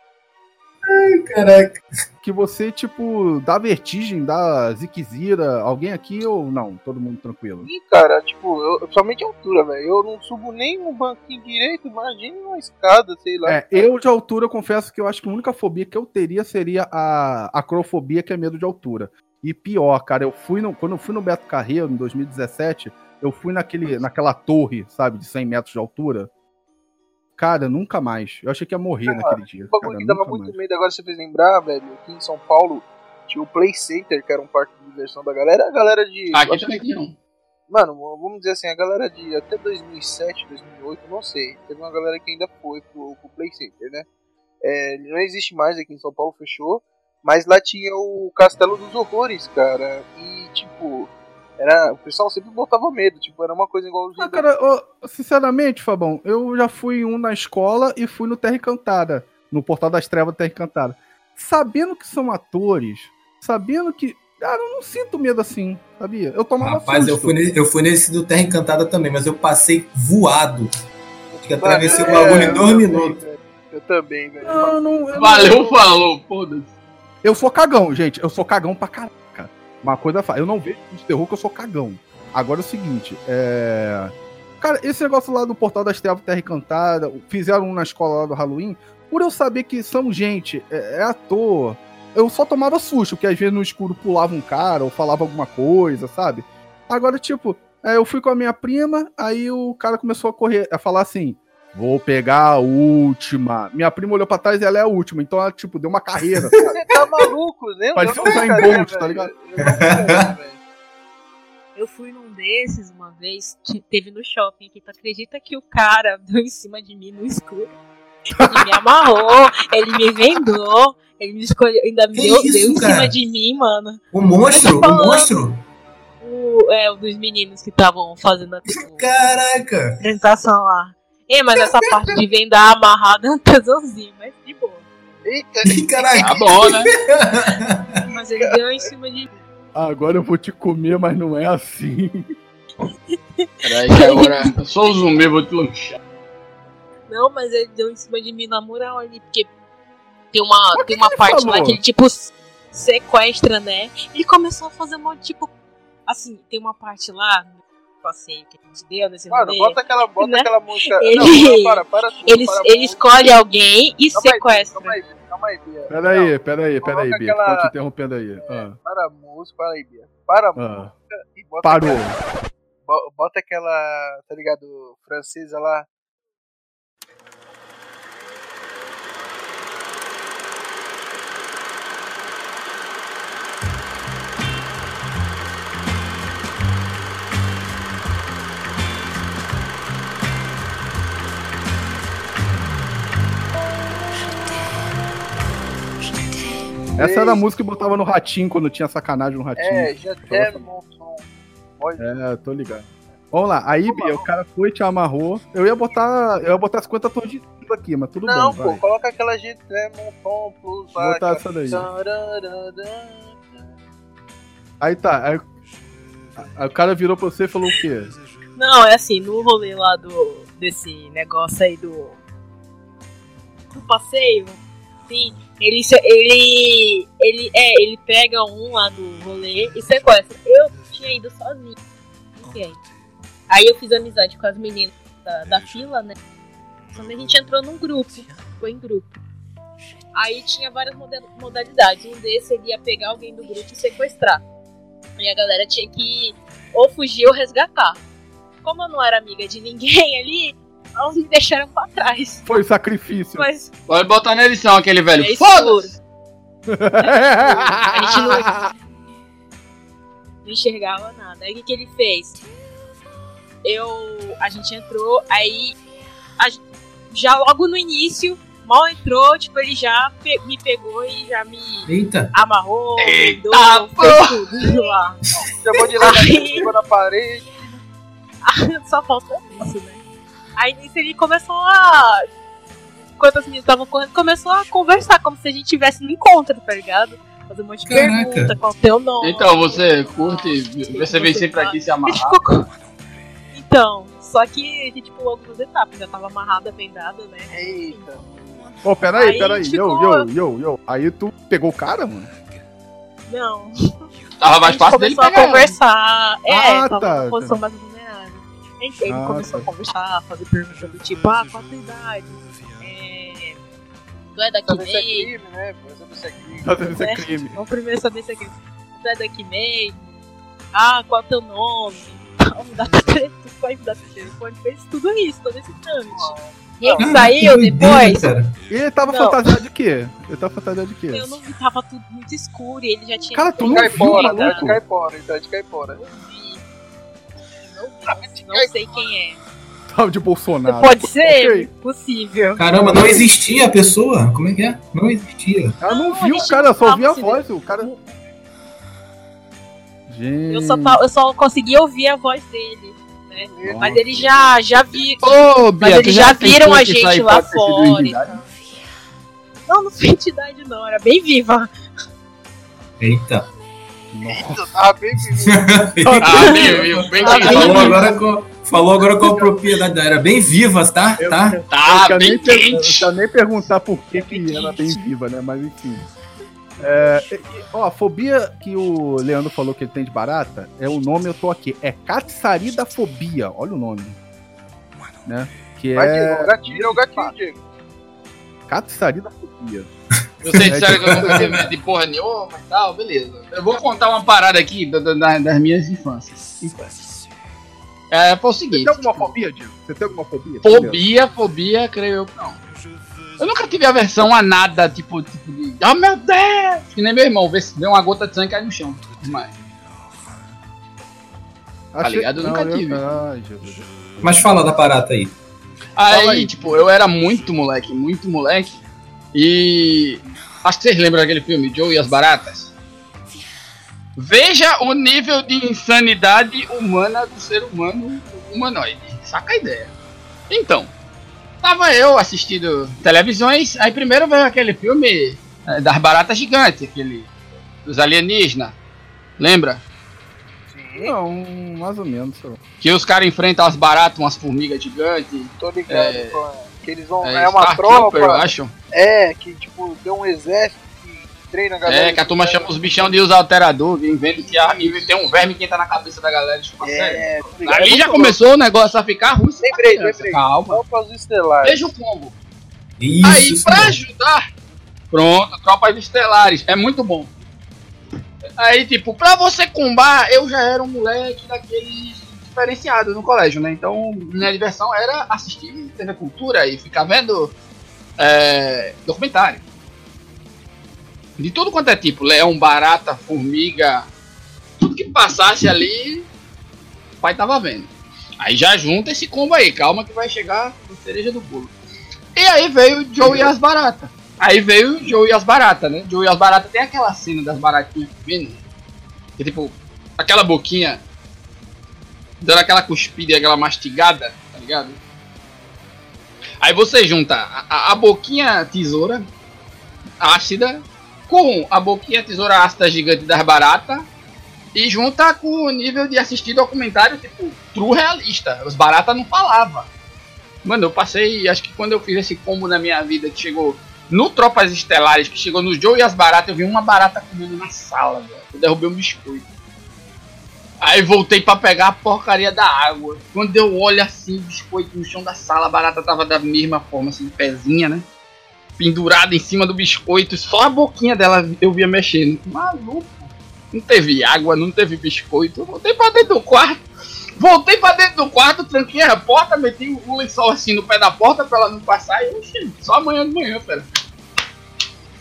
Speaker 4: Ai, caraca.
Speaker 1: Que você, tipo, dá vertigem, dá ziquezira, alguém aqui ou não? Todo mundo tranquilo?
Speaker 2: Ih, cara, tipo, eu, principalmente altura, velho. Eu não subo nem um banquinho direito, imagine uma escada, sei lá.
Speaker 1: É, eu de altura, confesso que eu acho que a única fobia que eu teria seria a acrofobia, que é medo de altura. E pior, cara, eu fui no, quando eu fui no Beto Carreiro, em 2017, eu fui naquele, naquela torre, sabe, de 100 metros de altura. Cara, nunca mais. Eu achei que ia morrer
Speaker 2: Cara,
Speaker 1: naquele dia.
Speaker 2: Um bagulho
Speaker 1: cara,
Speaker 2: que dava muito
Speaker 1: mais.
Speaker 2: medo, agora você fez lembrar, velho, aqui em São Paulo tinha o Play Center, que era um parque de diversão da galera. A galera de.
Speaker 5: Aqui também aqui não.
Speaker 2: Mano, vamos dizer assim, a galera de até 2007, 2008, não sei. Teve uma galera que ainda foi pro, pro Play Center, né? É, não existe mais aqui em São Paulo, fechou. Mas lá tinha o Castelo dos Horrores, cara. E, tipo, era, o pessoal sempre botava medo. Tipo, era uma coisa igual
Speaker 1: Ah, cara, ô, sinceramente, Fabão, eu já fui em um na escola e fui no Terra Encantada, no Portal das Trevas do Terra Encantada. Sabendo que são atores, sabendo que. Cara, eu não sinto medo assim, sabia? Eu tomava
Speaker 4: Rapaz, eu
Speaker 1: susto.
Speaker 4: fui, nesse, eu fui nesse do Terra Encantada também, mas eu passei voado. Acho que atravessei o bagulho em
Speaker 2: eu
Speaker 4: dois
Speaker 2: também,
Speaker 4: minutos.
Speaker 2: Eu também, velho.
Speaker 1: Não, não, eu,
Speaker 5: Valeu,
Speaker 1: não,
Speaker 5: falou, foda-se.
Speaker 1: Eu sou cagão, gente. Eu sou cagão pra caraca. Uma coisa Eu não vejo de terror que eu sou cagão. Agora é o seguinte, é. Cara, esse negócio lá do Portal das Trevas Terra Encantada, fizeram um na escola lá do Halloween, por eu saber que são gente, é, é ator, eu só tomava susto, que às vezes no escuro pulava um cara ou falava alguma coisa, sabe? Agora, tipo, é, eu fui com a minha prima, aí o cara começou a correr, a falar assim: vou pegar a última. Minha prima olhou pra trás e ela é a última, então ela, tipo, deu uma carreira.
Speaker 2: Você tá maluco, né? Não
Speaker 1: um Usain
Speaker 2: ficaria,
Speaker 1: Bolt, tá ligado?
Speaker 2: Eu
Speaker 3: fui num desses uma vez, que teve no shopping aqui. Tu acredita que o cara deu em cima de mim no escuro? Ele me amarrou, ele me vendou, ele me escolheu, ainda me
Speaker 4: Que
Speaker 3: deu,
Speaker 4: isso,
Speaker 3: deu em cima de mim, mano.
Speaker 4: O monstro, o monstro.
Speaker 3: O, é, um dos meninos que estavam fazendo a tipo,
Speaker 4: Caraca.
Speaker 3: apresentação lá. É, mas essa parte de vendar amarrado é um tesãozinho, mas de boa.
Speaker 2: Eita,
Speaker 4: Caraca.
Speaker 5: Tá bom, né?
Speaker 3: Mas ele deu em cima de mim.
Speaker 1: Agora eu vou te comer, mas não é assim.
Speaker 5: Peraí, que agora eu sou o zumbi, vou te lanchar.
Speaker 3: Não, mas ele deu em cima de mim na moral ali, porque tem uma, tem uma parte
Speaker 1: falou?
Speaker 3: lá que ele, tipo, sequestra, né? Ele começou a fazer um tipo. Assim, tem uma parte lá passeio que a gente deu nesse
Speaker 2: Mano,
Speaker 3: rolê.
Speaker 2: bota aquela, bota
Speaker 3: Né?
Speaker 2: aquela música.
Speaker 3: Ele-
Speaker 2: Não, para, para, tudo,
Speaker 3: Ele,
Speaker 2: para,
Speaker 3: ele escolhe alguém e
Speaker 2: Calma aí,
Speaker 3: sequestra.
Speaker 2: Calma aí, calma aí, Bia.
Speaker 1: Peraí, peraí,
Speaker 2: Coloca
Speaker 1: peraí, Bia.
Speaker 2: aquela-
Speaker 1: Tô te interrompendo aí. Ah,
Speaker 2: Para a música, para aí, Bia. Para a
Speaker 1: ah.
Speaker 2: música e bota,
Speaker 1: Parou.
Speaker 2: aquela- bo- bota aquela, tá ligado, francesa lá.
Speaker 1: Essa era a música que botava no ratinho quando tinha sacanagem no ratinho.
Speaker 2: É, já tem son. Olha,
Speaker 1: É, tô ligado. Vamos lá, aí, Bia, o cara foi, te amarrou. Eu ia botar. Eu ia botar 50 tons de cinza aqui, mas tudo
Speaker 2: Não,
Speaker 1: bem.
Speaker 2: pô,
Speaker 1: vai.
Speaker 2: coloca aquela gente, né, Monton Plus
Speaker 1: Vou botar essa daí. Aí tá. Aí, aí o cara virou pra você e falou o quê?
Speaker 3: Não, é assim, no rolê lá do. desse negócio aí do. do passeio, sim, ele, ele. ele. É, ele pega um lá do rolê e sequestra. Eu tinha ido sozinho. Ok. Aí eu fiz amizade com as meninas da, da fila, né? Quando a gente entrou num grupo, foi em grupo. Aí tinha várias moda- modalidades. Um desses ele ia pegar alguém do grupo e sequestrar. E a galera tinha que ou fugir ou resgatar. Como eu não era amiga de ninguém ali, elas me deixaram pra trás.
Speaker 1: Foi sacrifício.
Speaker 3: Mas
Speaker 5: Pode botar na edição aquele velho.
Speaker 3: é
Speaker 5: Foda-se!
Speaker 3: A gente não, não enxergava nada. Aí o que, que ele fez? Eu. A gente entrou, aí. a já logo no início, mal entrou, tipo, ele já pe- me pegou e já me
Speaker 4: Eita.
Speaker 3: amarrou,
Speaker 5: Eita,
Speaker 3: vendou, fez tudo lá.
Speaker 2: Chamou de na na parede.
Speaker 3: Só falta isso, né? Aí nisso ele começou a. Enquanto as meninas estavam correndo, começou a conversar, como se a gente tivesse no encontro, tá ligado? fazer um monte de
Speaker 4: Caraca.
Speaker 3: pergunta, qual o teu nome.
Speaker 5: Então, você curte, você vem sempre aqui se amarrar.
Speaker 3: ficou Então, só que a gente pulou algumas etapas, já tava amarrada, vendada, né?
Speaker 2: Eita.
Speaker 1: Pô, peraí,
Speaker 3: Aí
Speaker 1: peraí. Yo,
Speaker 3: ficou-
Speaker 1: yo, yo, yo. Aí tu pegou o cara, mano?
Speaker 3: Não.
Speaker 5: Tava mais fácil dele
Speaker 3: começou a
Speaker 5: pegar.
Speaker 3: conversar. É,
Speaker 1: Ah,
Speaker 3: tava
Speaker 1: tá,
Speaker 3: posição
Speaker 1: tá.
Speaker 3: mais ele começou
Speaker 1: tá.
Speaker 3: a conversar, fazer perguntas do tipo, ah, qual a tua idade? É, tu é daqui
Speaker 2: Saber se é
Speaker 3: mesmo?
Speaker 2: crime, né? Saber se é crime.
Speaker 1: Isso
Speaker 3: É.
Speaker 1: é crime.
Speaker 3: Vamos primeiro saber se é crime. Tu é daqui mesmo? Ah, qual é o teu nome? Tal, me dá teu telefone, me dá teu telefone. Fez tudo isso, todo esse trâmite. E ele saiu depois.
Speaker 4: cara.
Speaker 1: E ele tava
Speaker 3: Não.
Speaker 1: fantasiado de quê? Ele tava fantasiado de quê?
Speaker 3: Eu não vi, tava tudo muito escuro e ele já tinha.
Speaker 1: Cara, tu não
Speaker 2: Caipora,
Speaker 1: viu,
Speaker 2: né?
Speaker 1: maluco?
Speaker 2: Caipora, então é de caipora.
Speaker 3: Não. Não, sei quem é.
Speaker 1: Tava de Bolsonaro.
Speaker 3: Pode ser?
Speaker 1: Ok.
Speaker 3: Possível.
Speaker 4: Caramba, não existia a pessoa? Como é que é? Não existia.
Speaker 1: Ela não,
Speaker 3: Não,
Speaker 1: viu,
Speaker 3: gente
Speaker 1: cara, só ouviu a voz. O cara. Gente.
Speaker 3: Eu só, eu só consegui ouvir a voz dele.
Speaker 1: Nossa.
Speaker 3: Mas ele já, já vi.
Speaker 5: Ô,
Speaker 3: Mas eles já
Speaker 5: pensou
Speaker 3: viram a gente lá fora.
Speaker 5: entidade?
Speaker 3: Não, não foi entidade, não. Era bem viva.
Speaker 4: Eita.
Speaker 2: Eu tava bem vivo.
Speaker 5: Ah, bem, viu, bem vivo.
Speaker 3: bem
Speaker 4: falou,
Speaker 3: vivo.
Speaker 4: agora com, falou agora com a propriedade. Era bem vivas, tá?
Speaker 1: Eu-
Speaker 4: tá?
Speaker 1: eu-
Speaker 5: Tá,
Speaker 1: eu
Speaker 5: bem
Speaker 1: eu
Speaker 5: quente.
Speaker 1: nem perguntar por que, que ela é bem viva, né? Mas enfim. É, ó, a fobia que o Leandro falou que ele tem de barata, é o nome, eu tô aqui. É Catssaridafobia. Olha o nome. Né? Que
Speaker 2: Vai,
Speaker 1: é
Speaker 2: Diego, o gatilho, é o gatilho, Diego.
Speaker 1: Catssaridafobia.
Speaker 5: Vocês disseram que eu nunca tive medo de porra nenhuma e tal, beleza. Eu vou contar uma parada aqui da- da- da- das minhas infâncias. É, foi o
Speaker 1: Você
Speaker 5: seguinte.
Speaker 1: tem alguma fobia, Diego? Você tem alguma fobia?
Speaker 5: Fobia, fobia, creio eu que não. Eu nunca tive aversão a nada, tipo, tipo de. Oh meu Deus! Que nem meu irmão, vê, vê uma gota de sangue e cai no chão. Mas,
Speaker 1: Achei-
Speaker 5: ligado? Eu nunca
Speaker 1: Não,
Speaker 5: tive.
Speaker 1: Ai, Jesus.
Speaker 4: Mas fala da parata aí.
Speaker 5: aí,
Speaker 1: aí.
Speaker 5: tipo, eu era muito moleque, muito moleque. E. Acho que vocês lembram daquele filme, Joe e as Baratas? Veja o nível de insanidade humana do ser humano humanoide. Saca a ideia. Então, tava eu assistindo televisões, aí primeiro veio aquele filme eh, das baratas gigantes, aquele dos alienígenas. Lembra?
Speaker 2: Sim,
Speaker 1: Não, mais ou menos.
Speaker 5: Que os caras enfrentam as baratas, umas formigas gigantes.
Speaker 2: tô ligado.
Speaker 5: É.
Speaker 2: Que eles vão.
Speaker 5: É,
Speaker 2: É, uma
Speaker 5: Star Trooper, eu
Speaker 2: tropa.
Speaker 5: acho.
Speaker 2: É, que tipo, tem um exército que treina a galera.
Speaker 5: É, que a turma chama os bichão de usar alterador, que inventa que a e tem um verme que entra na cabeça da galera. Tipo, sério.
Speaker 2: É, tô ligado.
Speaker 5: Ali
Speaker 2: É
Speaker 5: já começou o negócio a ficar ruim.
Speaker 2: Lembrei,
Speaker 5: criança.
Speaker 2: lembrei.
Speaker 5: Calma.
Speaker 2: louco. Tropas estelares.
Speaker 5: Veja o combo.
Speaker 4: Isso,
Speaker 5: Aí,
Speaker 4: isso
Speaker 5: pra
Speaker 4: mesmo.
Speaker 5: ajudar, pronto, Tropas Estelares, é muito bom. Aí, tipo, pra você combar, eu já era um moleque daqueles diferenciados no colégio, né? Então, minha diversão era assistir TV Cultura e ficar vendo é, documentário. De tudo quanto é tipo, leão, barata, formiga, tudo que passasse ali, o pai tava vendo. Aí já junta esse combo aí, calma que vai chegar no cereja do bolo. E aí veio Joe e as baratas. Aí veio Joe e as baratas, né? Joe e as baratas tem aquela cena das baratinhas vindo. Que tipo, aquela boquinha dando aquela cuspida e aquela mastigada, tá ligado? Aí você junta a, a- boquinha tesoura ácida com a boquinha tesoura ácida gigante das baratas e junta com o nível de assistir documentário, tipo, true realista. Os baratas não falavam. Mano, eu passei, acho que quando eu fiz esse combo na minha vida, que chegou no Tropas Estelares, que chegou no Joe e as baratas, eu vi uma barata comendo na sala, velho. Eu derrubei um biscoito. Aí voltei pra pegar a porcaria da água. Quando eu olho assim, o biscoito no chão da sala, a barata tava da mesma forma, assim, pezinha, né? Pendurada em cima do biscoito, só a boquinha dela eu via mexendo. Maluco. Não teve água, não teve biscoito. Eu voltei pra dentro do quarto. Voltei pra dentro do quarto, tranquei a porta, meti o lençol assim no pé da porta pra ela não passar e oxi, só amanhã de manhã, pera.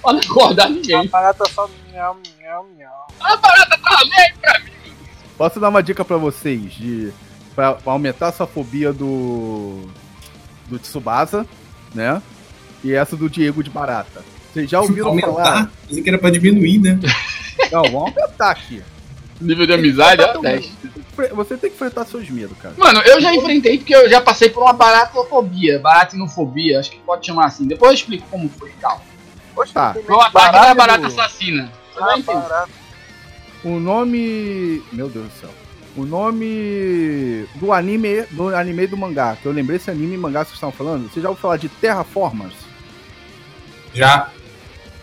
Speaker 5: Pra não acordar
Speaker 2: A
Speaker 5: ninguém.
Speaker 2: barata só miau, miau, miau.
Speaker 5: A barata tava mim.
Speaker 1: Posso dar uma dica pra vocês de pra, pra aumentar essa fobia do do Tsubasa, né? E essa do Diego de barata. Vocês já ouviram falar?
Speaker 4: Aumentar? Pensei que era pra diminuir, né?
Speaker 1: Não, vamos aumentar aqui.
Speaker 5: Nível de amizade, ó, 10.
Speaker 1: Você tem que enfrentar seus medos, cara.
Speaker 5: Mano, eu já enfrentei porque eu já passei por uma baratofobia, baratinofobia, acho que pode chamar assim. Depois eu explico como foi e tal.
Speaker 2: Poxa,
Speaker 1: Tá.
Speaker 5: Foi um ataque
Speaker 2: barata
Speaker 5: da barata
Speaker 1: do-
Speaker 5: assassina. vai entender.
Speaker 1: O nome. Meu Deus do céu. O nome do anime, do anime e do mangá, que eu lembrei esse anime e mangá que vocês estavam falando. Você já ouviu falar de Terraformers?
Speaker 4: Já.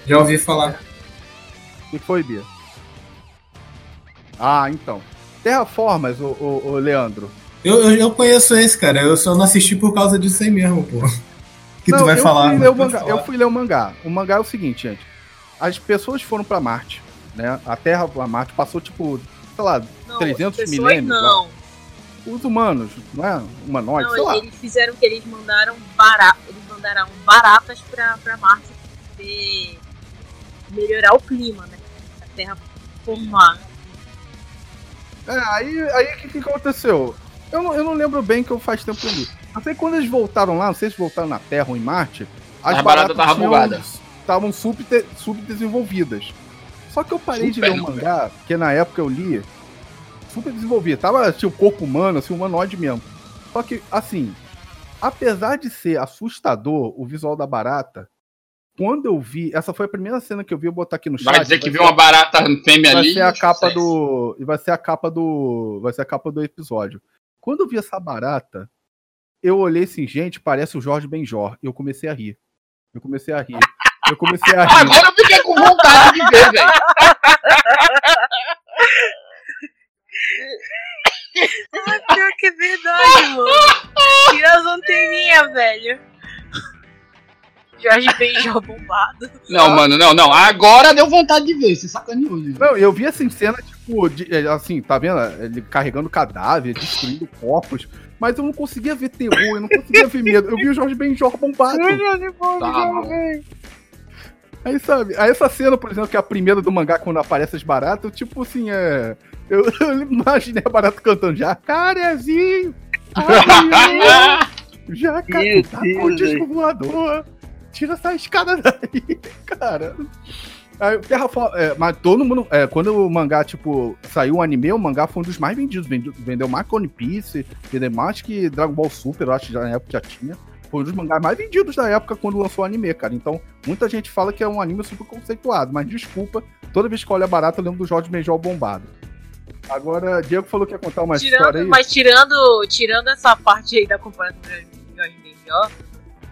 Speaker 4: Já ouvi falar.
Speaker 1: Que foi, Bia? Ah, então. Terraformers, o, o, o Leandro.
Speaker 4: Eu, eu, eu conheço esse, cara. Eu só não assisti por causa disso aí mesmo, pô. Que
Speaker 1: Não,
Speaker 4: tu vai
Speaker 1: eu
Speaker 4: falar.
Speaker 1: Fui ler o mangá,
Speaker 4: falar.
Speaker 1: eu fui ler o mangá. O mangá é o seguinte, gente. As pessoas foram pra Marte, né? A Terra, a Marte passou tipo, sei lá,
Speaker 3: Não,
Speaker 1: 300
Speaker 3: pessoas
Speaker 1: milênios,
Speaker 3: Não,
Speaker 1: os humanos, não é? Humanoides,
Speaker 3: não
Speaker 1: sei lá.
Speaker 3: eles fizeram que eles mandaram bara... eles mandaram baratas pra, pra Marte poder melhorar o clima, né? A Terra formar.
Speaker 1: É, aí aí o que, que aconteceu? Eu não, eu não lembro bem que eu faz tempo que eu li. Eu sei que quando eles voltaram lá, não sei se voltaram na Terra ou em Marte, as
Speaker 5: As baratas.
Speaker 1: Estavam subde- subdesenvolvidas. Só que eu parei de ler o mangá, porque na época eu li, super desenvolvido. Tava tipo corpo humano, assim, humanoide mesmo. Só que, assim, apesar de ser assustador o visual da barata, quando eu vi, essa foi a primeira cena que eu vi, eu botar aqui no chat.
Speaker 5: Vai dizer que
Speaker 1: ser-
Speaker 5: viu uma barata fêmea
Speaker 1: vai
Speaker 5: ali.
Speaker 1: ser a capa do vai ser a capa do vai ser a capa do episódio. Quando eu vi essa barata, eu olhei assim, gente, parece o Jorge Benjor. E eu comecei a rir. Eu comecei a rir. Eu comecei a rir.
Speaker 5: Agora eu fiquei com vontade de ver, velho.
Speaker 3: Pior que é verdade, mano. Tira as anteninhas, velho. Jorge Benjó bombado.
Speaker 5: Não, mano, não, não. Agora deu vontade de ver. Você sacaneou, né?
Speaker 1: Não, eu vi assim cena tipo, de- é, assim, tá vendo? Ele carregando cadáver, destruindo corpos, mas eu não conseguia ver terror, eu não conseguia ver medo. Eu vi o Jorge Benjor bombado.
Speaker 5: Tá bom.
Speaker 1: Aí, sabe, aí essa cena, por exemplo, que é a primeira do mangá quando aparece as baratas, tipo assim, é. Eu, eu imaginei a barata cantando jacarezinho. Jacaré,
Speaker 2: Meu
Speaker 1: tá com o disco voador. Tira essa escada daí, cara. Aí, o Terraform, é, mas todo mundo. é, quando o mangá, tipo, saiu o anime, o mangá foi um dos mais vendidos. Vendeu, vendeu mais que One Piece, vendeu mais que Dragon Ball Super, eu acho que já na época já tinha. Foi um dos mangás mais vendidos da época quando lançou o anime, cara. Então, muita gente fala que é um anime super conceituado, mas desculpa, toda vez que olha barata, eu lembro do Jorge Benjol bombado. Agora, Diego falou que ia contar uma história
Speaker 3: Tirando,
Speaker 1: aí.
Speaker 3: mas tirando, tirando essa parte aí da comparação do Jorge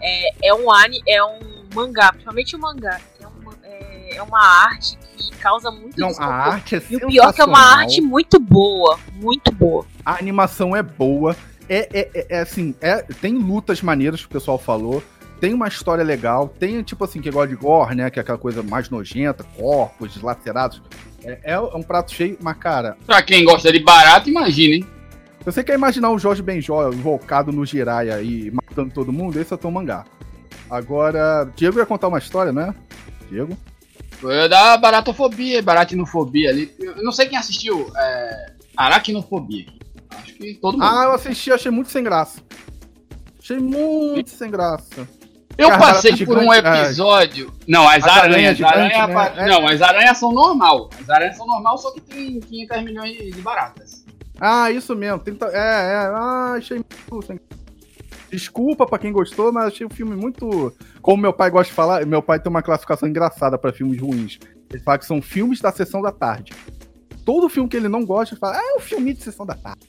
Speaker 3: é, é um anime, é um mangá, principalmente o mangá. É uma, é, é uma arte que causa muito
Speaker 1: Não, a
Speaker 3: desconforto.
Speaker 1: arte é
Speaker 3: E o pior é que é uma arte muito boa, muito boa.
Speaker 1: A animação é boa. É, é, é- é assim, é, tem lutas maneiras que o pessoal falou. Tem uma história legal. Tem, tipo assim, que gosta de gore, né? Que é aquela coisa mais nojenta, corpos deslacerados. É, é um prato cheio, mas, cara,
Speaker 5: Pra quem gosta de barato, imagina, hein?
Speaker 1: se você quer imaginar o Jorge Benjó invocado no Jiraiya e matando todo mundo, esse é o teu mangá. Agora, Diego ia contar uma história, né? Diego?
Speaker 5: Foi da baratofobia, baratinofobia ali. Eu não sei quem assistiu. É... Aracnofobia. Todo mundo.
Speaker 1: Ah, eu assisti, achei muito sem graça. Achei muito sem graça.
Speaker 5: eu passei por um
Speaker 1: gigante, é.
Speaker 5: episódio. Não, as,
Speaker 1: As aranhas
Speaker 5: aranhas. aranha
Speaker 1: gigantes, né? É.
Speaker 5: Não, as aranhas são normal. As aranhas são normal, só que tem 500 milhões de de baratas.
Speaker 1: Ah, isso mesmo. Tenta... É, é. Ah, achei muito sem Desculpa pra quem gostou, mas achei o filme muito. Como meu pai gosta de falar, meu pai tem uma classificação engraçada pra filmes ruins. Ele fala que são filmes da sessão da tarde. Todo filme que ele não gosta, ele fala, ah, é um filme de sessão da tarde.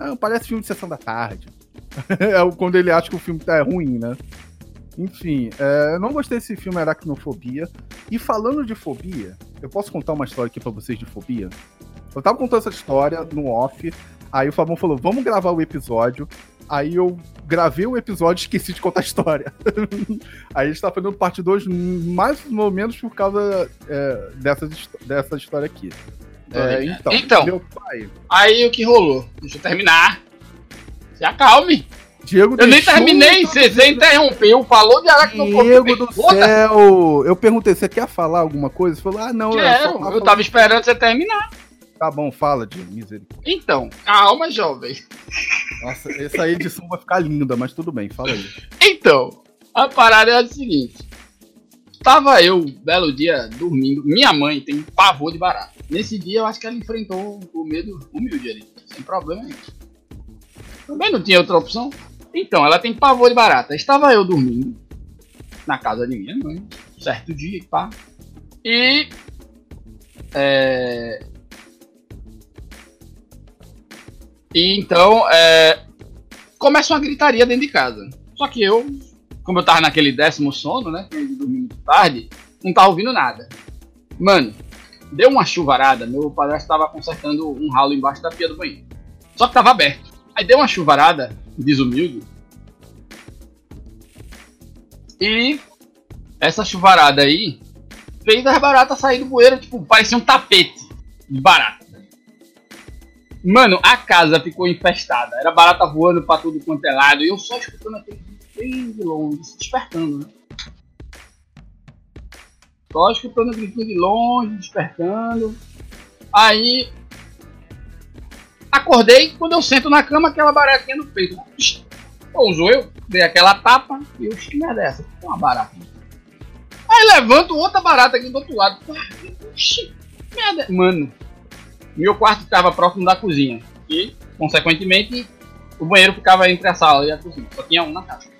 Speaker 1: Ah, parece filme de sessão da tarde. é quando ele acha que o filme tá ruim, né? Enfim, é, eu não gostei desse filme Aracnofobia. E falando de fobia, eu posso contar uma história aqui pra vocês de fobia? Eu tava contando essa história no off, aí o Fabão falou, vamos gravar o episódio. Aí eu gravei o episódio e esqueci de contar a história. aí a gente tá fazendo parte 2, mais ou menos por causa é, dessa, dessa história aqui. É, então,
Speaker 5: Então.
Speaker 1: meu pai.
Speaker 5: Aí o que rolou? Deixa eu terminar. Se acalme.
Speaker 1: Diego
Speaker 5: Eu nem terminei, você, você interrompeu, falou de aracnofobia.
Speaker 1: Diego do céu! Eu perguntei, você quer falar alguma coisa? Você falou, ah, não, só
Speaker 5: Quero,
Speaker 1: falar-
Speaker 5: eu tava esperando você terminar.
Speaker 1: Tá bom, fala, Diego, misericórdia.
Speaker 5: Então, calma, jovem.
Speaker 1: Nossa, essa edição vai ficar linda, mas tudo bem, fala aí.
Speaker 5: Então, a parada é a seguinte. Tava eu, um belo dia, dormindo. Minha mãe tem pavor de barata. Nesse dia, eu acho que ela enfrentou o medo humilde ali. Sem problema nenhum. Também não tinha outra opção. Então, ela tem pavor de barata. Estava eu dormindo na casa de minha mãe, certo dia, pá. E É... E então, é... começa uma gritaria dentro de casa. Só que eu, como eu tava naquele décimo sono, né? Dormi muito tarde, não tava ouvindo nada. Mano, deu uma chuvarada, meu padrasto estava consertando um ralo embaixo da pia do banheiro. Só que tava aberto. Aí deu uma chuvarada, desumilde. E essa chuvarada aí fez as baratas sair do bueiro, tipo, parecia um tapete de barata. Mano, a casa ficou infestada. Era barata voando pra tudo quanto é lado. E eu só escutando aquele bem de longe, se despertando, né? Só escutando gritinho de longe, despertando. Aí. Acordei, quando eu sento na cama, aquela baratinha no peito. Pousou eu, dei aquela tapa e eu, que merda é essa? Uma barata. Aí levanto outra barata aqui do outro lado. Merda. Mano, meu quarto estava próximo da cozinha. E, consequentemente, o banheiro ficava entre a sala e a cozinha. Só tinha um na casa.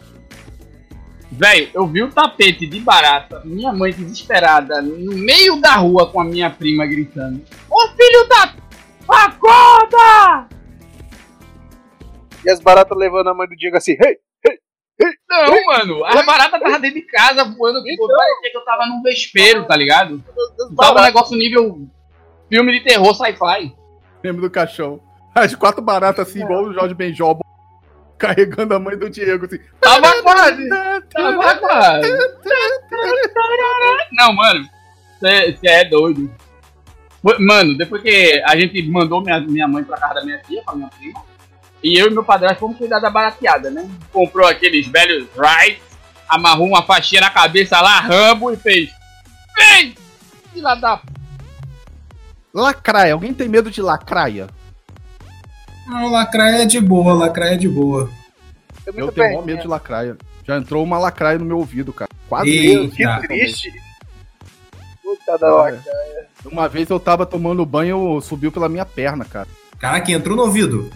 Speaker 5: Velho, eu vi o tapete de barata, minha mãe desesperada, no meio da rua com a minha prima gritando: Ô filho da. Acorda!
Speaker 2: E as baratas levando a mãe do Diego assim, hey, hey, hey.
Speaker 5: Não, mano, a barata tava dentro de casa voando, tipo,
Speaker 2: Então.
Speaker 5: parecia que eu tava num vespeiro, tá ligado?
Speaker 2: As
Speaker 5: Tava um
Speaker 2: baratas.
Speaker 5: negócio nível filme de terror sci-fi.
Speaker 1: Lembro do caixão. As quatro baratas assim, igual o Jorge Benjol, carregando a mãe do Diego, assim.
Speaker 5: Tava quase! Tava quase! Não, mano, você é doido. Mano, depois que a gente mandou minha, minha mãe pra casa da minha tia, pra minha prima, e eu e meu padrasto fomos cuidar da barateada, né? Comprou aqueles velhos rides, amarrou uma faixinha na cabeça lá, Rambo, e fez. Vem! Filha da.
Speaker 1: Lacraia. Alguém tem medo de lacraia?
Speaker 4: Não, lacraia é de boa, lacraia é de boa.
Speaker 1: Eu
Speaker 2: muito
Speaker 1: tenho maior medo de lacraia. Já entrou uma lacraia no meu ouvido, cara. Quase
Speaker 4: Eita.
Speaker 1: eu.
Speaker 2: Que triste. Puta da hora.
Speaker 1: Uma vez eu tava tomando banho, subiu pela minha perna, cara.
Speaker 4: Caraca, entrou no ouvido.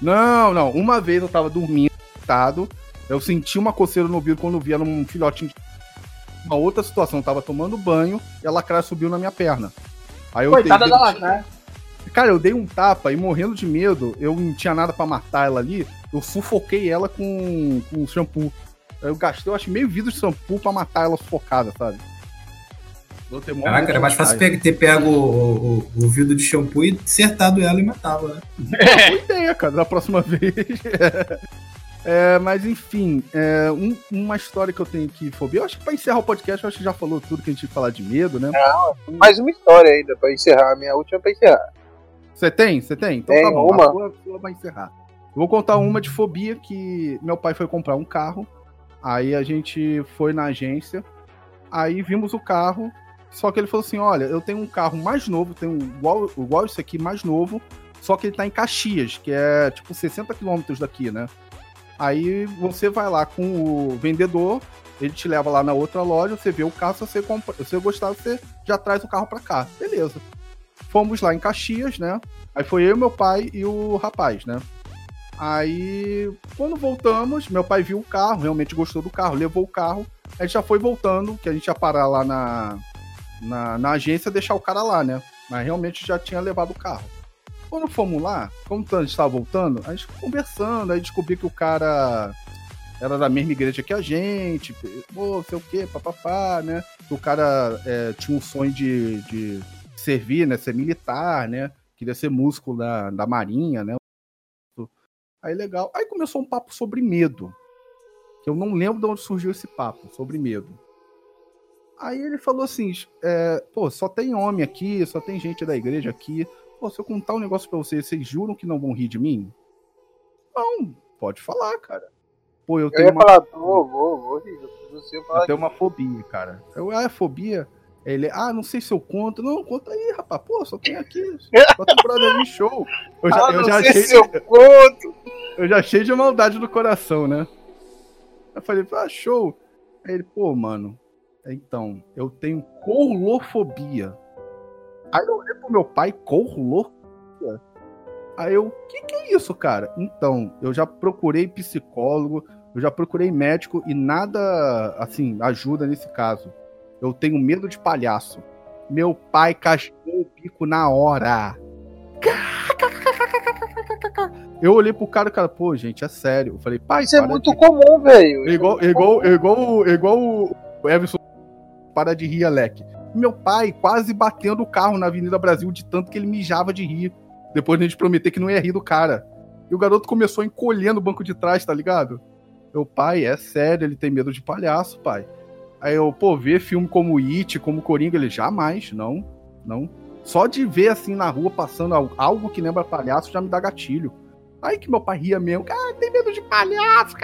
Speaker 1: Não, não. Uma vez eu tava dormindo, deitado, eu senti uma coceira no ouvido quando via num filhotinho de... Uma outra situação, eu tava tomando banho e a lacraia subiu na minha perna. Aí eu
Speaker 5: Coitada
Speaker 1: dei-
Speaker 5: da lacraia.
Speaker 1: Cara, eu dei um tapa e morrendo de medo, eu não tinha nada pra matar ela ali, eu sufoquei ela com, com shampoo. Eu gastei, eu acho, meio vidro de shampoo pra matar ela sufocada, sabe?
Speaker 4: Caraca,
Speaker 1: medo
Speaker 4: era mais fácil ter pego o, o- o ouvido de shampoo e acertado ela e matava, né?
Speaker 1: Boa ideia, cara, da próxima vez. É, mas enfim, é, um- uma história que eu tenho aqui, fobia. Eu acho que pra encerrar o podcast, eu acho que já falou tudo que a gente ia falar de medo, né?
Speaker 2: Mais uma história ainda pra encerrar. A minha última pra encerrar.
Speaker 1: Você tem? Você tem? Então
Speaker 2: Tem
Speaker 1: tá bom.
Speaker 2: uma.
Speaker 1: A sua, a sua vai encerrar. Eu vou contar uma de fobia que meu pai foi comprar um carro. Aí a gente foi na agência. Aí vimos o carro. Só que ele falou assim: olha, eu tenho um carro mais novo, tenho um igual, igual esse aqui, mais novo. Só que ele tá em Caxias, que é tipo 60 quilômetros daqui, né? Aí você vai lá com o vendedor, ele te leva lá na outra loja, você vê o carro, se você, compra, se você gostar, você já traz o carro pra cá. Beleza. Fomos lá em Caxias, né? Aí foi eu, meu pai e o rapaz, né? Aí, quando voltamos, meu pai viu o carro, realmente gostou do carro, levou o carro. A gente já foi voltando, que a gente ia parar lá na, na, na agência deixar o cara lá, né? Mas realmente já tinha levado o carro. Quando fomos lá, como a gente estava voltando, a gente conversando, aí descobri que o cara era da mesma igreja que a gente, pô, sei o quê, papapá, né? O cara é, tinha um sonho de, de servir, né? Ser militar, né? Queria ser músico da, da marinha, né? Aí legal. Aí começou um papo sobre medo. Que eu não lembro de onde surgiu esse papo, sobre medo. Aí ele falou assim: é, pô, só tem homem aqui, só tem gente da igreja aqui. Pô, se eu contar um negócio pra vocês, vocês juram que não vão rir de mim? Não, pode falar, cara. Pô, eu
Speaker 2: Eu
Speaker 1: tenho uma
Speaker 2: falar, vou, vou, vou rir.
Speaker 1: Eu tenho uma fobia, cara. Eu, ah, é fobia? Ele, ah, não sei se eu conto. Não, conta aí, rapaz. Pô, só tem aqui. Só tem brother show. Eu já,
Speaker 2: ah,
Speaker 1: eu já achei,
Speaker 2: se eu conto.
Speaker 1: eu já achei de maldade no coração, né? Eu falei, ah, show. Aí ele, pô, mano, então, eu tenho corlofobia. Aí eu olhei pro meu pai, corlofobia? Aí eu, o que que é isso, cara? Então, eu já procurei psicólogo, eu já procurei médico e nada, assim, ajuda nesse caso. Eu tenho medo de palhaço. Meu pai cascou o bico na hora. Eu olhei pro cara e o cara, pô, gente, é sério. Eu falei, pai,
Speaker 2: Isso é muito
Speaker 1: de-
Speaker 2: comum, velho.
Speaker 1: É Igual, igual, igual, igual o Everson para de rir, Alec. Meu pai quase batendo o carro na Avenida Brasil de tanto que ele mijava de rir. Depois de a gente prometer que não ia rir do cara. E o garoto começou a encolher no banco de trás, tá ligado? Meu pai, é sério, ele tem medo de palhaço, pai. Aí eu, pô, ver filme como It, como Coringa, ele jamais, não, não. Só de ver assim na rua passando al- algo que lembra palhaço já me dá gatilho. Aí que meu pai ria mesmo. Ah, tem medo de palhaço.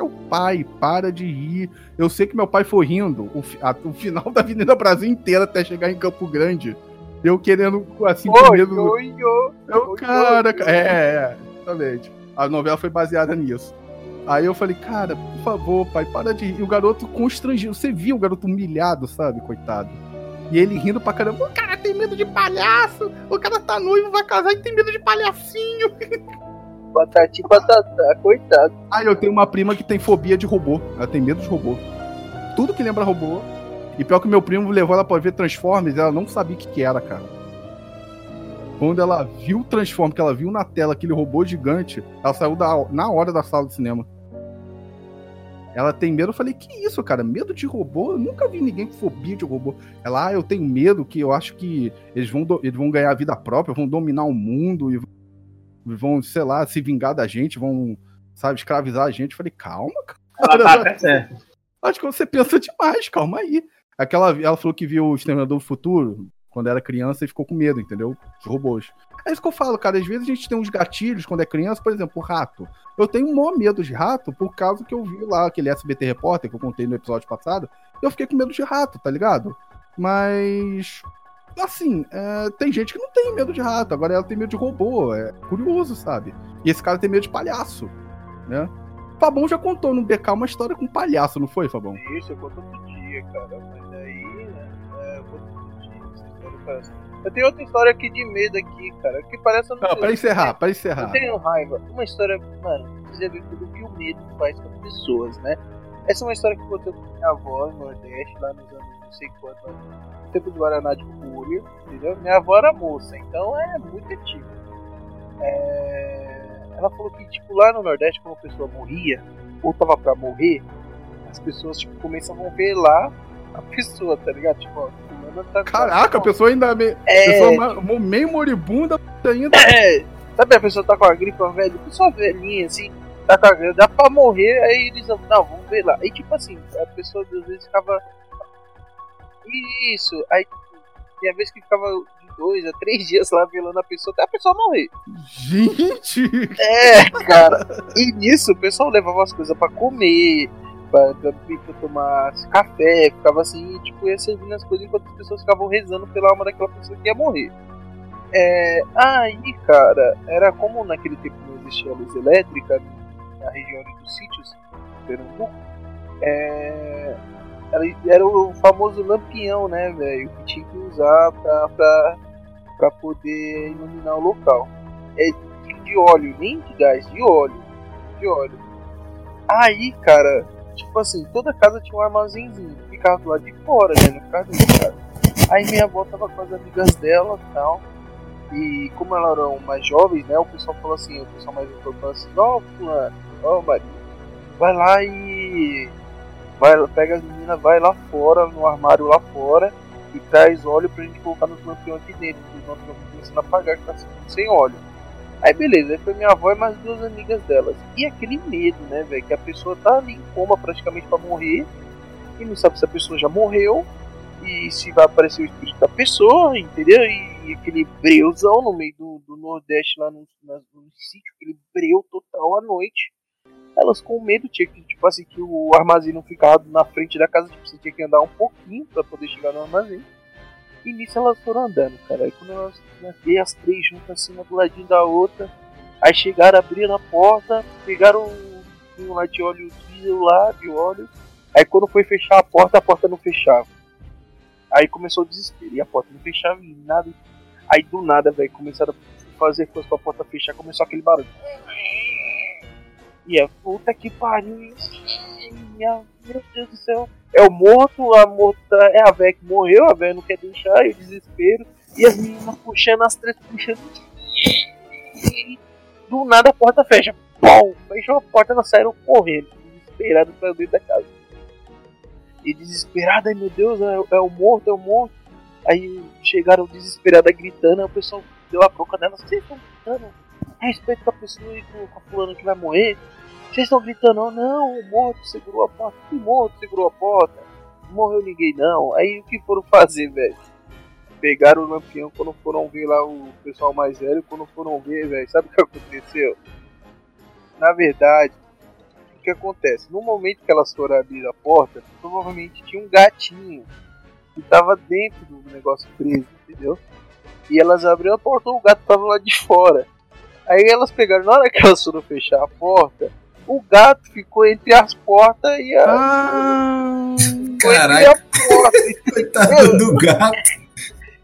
Speaker 1: O pai, para de rir. Eu sei que meu pai foi rindo o, a- o final da Avenida Brasil inteira até chegar em Campo Grande. Eu querendo, assim, com medo.
Speaker 2: oi, oi.
Speaker 1: Eu,
Speaker 2: Oi,
Speaker 1: cara,
Speaker 2: oi,
Speaker 1: ca- é, é, exatamente. A novela foi baseada nisso. Aí eu falei, cara, por favor, pai, para de rir. E o garoto constrangido. Você viu o garoto humilhado, sabe, coitado? E ele rindo pra caramba. O cara tem medo de palhaço. O cara tá noivo, vai casar e tem medo de palhacinho.
Speaker 2: Patati patatá, coitado.
Speaker 1: Ah, eu tenho uma prima que tem fobia de robô. Ela tem medo de robô. Tudo que lembra robô. E pior que meu primo levou ela pra ver Transformers, ela não sabia o que, que era, cara. Quando ela viu o Transformers, que ela viu na tela aquele robô gigante, ela saiu da, na hora da sala de cinema. Ela tem medo, eu falei, que isso, cara? Medo de robô? Eu nunca vi ninguém com fobia de robô. Ela, ah, eu tenho medo que eu acho que eles vão, do- eles vão ganhar a vida própria, vão dominar o mundo e vão, sei lá, se vingar da gente, vão, sabe, escravizar a gente. Eu falei, calma, cara.
Speaker 5: Ela tá.
Speaker 1: Acho que você pensa demais, calma aí. Aquela, ela falou que viu o Exterminador do Futuro quando era criança e ficou com medo, entendeu? De robôs. É isso que eu falo, cara. Às vezes a gente tem uns gatilhos quando é criança, por exemplo, rato. Eu tenho um maior medo de rato por causa que eu vi lá aquele SBT Repórter que eu contei no episódio passado. Eu fiquei com medo de rato, tá ligado? Mas. Assim, é, tem gente que não tem medo de rato, agora ela tem medo de robô. É curioso, sabe? E esse cara tem medo de palhaço, né? Fabão já contou no BK uma história com palhaço, não foi, Fabão?
Speaker 2: Isso, eu conto outro dia, cara. Eu tenho outra história aqui de medo aqui, cara. Que parece. eu não
Speaker 1: Não, pra encerrar, pra
Speaker 2: Eu
Speaker 1: encerrar.
Speaker 2: tenho raiva. Uma história, mano, vê tudo que o medo faz com as pessoas, né? Essa é uma história que aconteceu com minha avó no Nordeste, lá nos anos não sei quanto, no tempo do Guaraná de Cúrio, entendeu? Minha avó era moça, então é muito antigo. É... Ela falou que, tipo, lá no Nordeste, quando a pessoa morria, ou tava pra morrer, as pessoas, tipo, começavam a ver lá a pessoa, tá ligado? Tipo, ó.
Speaker 1: Caraca, a pessoa ainda meio,
Speaker 2: É,
Speaker 1: pessoa meio moribunda ainda.
Speaker 2: É, sabe a pessoa tá com a gripe, uma velha, pessoa velhinha assim, tá com a gripe, dá pra morrer, aí eles não, vamos ver lá. E tipo assim, a pessoa às vezes ficava. Isso, aí tipo, tinha vez que ficava de dois a três dias lá velando a pessoa até a pessoa morrer.
Speaker 1: Gente!
Speaker 2: É, cara. E nisso o pessoal levava as coisas pra comer, pra tomar café, ficava assim, tipo, ia servindo as coisas enquanto as pessoas ficavam rezando pela alma daquela pessoa que ia morrer. É, aí, cara, era como naquele tempo não existia luz elétrica na região dos sítios, Pernambuco. É, era, era o famoso lampião, né, velho? Que tinha que usar pra, pra, pra poder iluminar o local. É de óleo, nem de gás, de óleo. De óleo. Aí, cara, tipo assim, toda casa tinha um armazenzinho. Ficava do lado de fora, né? Não ficava dentro de casa. Aí minha avó tava com as amigas dela e tal. E como elas eram mais jovens, né? O pessoal falou assim, o pessoal mais jovem falou assim, ó, fulano, ó, Maria, vai lá e. Vai, pega as meninas, vai lá fora, no armário lá fora, e traz óleo pra gente colocar nos lampiões aqui dentro, que os lampiões estão começando a apagar, que tá sem óleo. Aí beleza, foi minha avó e mais duas amigas delas. E aquele medo, né, velho? Que a pessoa tá ali em coma praticamente pra morrer. E não sabe se a pessoa já morreu. E se vai aparecer o espírito da pessoa, entendeu? E, aquele breuzão no meio do, do Nordeste lá no, na- no sítio, aquele breu total à noite. Elas com medo, tinha que, tipo assim, que o armazém não ficava na frente da casa, tipo, você tinha que andar um pouquinho pra poder chegar no armazém. E nisso elas foram andando, cara. Aí quando elas né, vê as três juntas assim, uma do ladinho da outra. Aí chegaram, abriram a porta, pegaram um, um lá de óleo diesel lá, de óleo. Aí quando foi fechar a porta, a porta não fechava. Aí começou o desespero, e a porta não fechava e nada. Aí do nada, velho, começaram a fazer coisa pra porta fechar, começou aquele barulho. E é puta que pariu isso. Meu Deus do céu. É o morto, a morta é a véia que morreu, a véia não quer deixar, e o desespero. E as meninas puxando as três, puxando. E do nada a porta fecha. Pum! Fechou a porta, elas saíram correndo, desesperadas pra dentro da casa. E desesperada, meu Deus, é, é o morto, é o morto. Aí chegaram desesperada gritando, aí o pessoal deu a bronca delas, vocês estão gritando? Respeito com a pessoa e com, com a fulana que vai morrer. Vocês estão gritando, oh, não, o morto segurou a porta. Que morto segurou a porta? Não morreu ninguém não. Aí o que foram fazer, velho? Pegaram o lampião quando foram ver lá o pessoal mais velho, quando foram ver, velho, sabe o que aconteceu? Na verdade, o que acontece? No momento que elas foram abrir a porta, provavelmente tinha um gatinho que tava dentro do negócio preso, entendeu? E elas abriram a porta, o gato tava lá de fora. Aí elas pegaram, na hora que elas foram fechar a porta, o gato ficou entre as portas e a.
Speaker 1: Ah,
Speaker 2: porta.
Speaker 4: coitado do gato.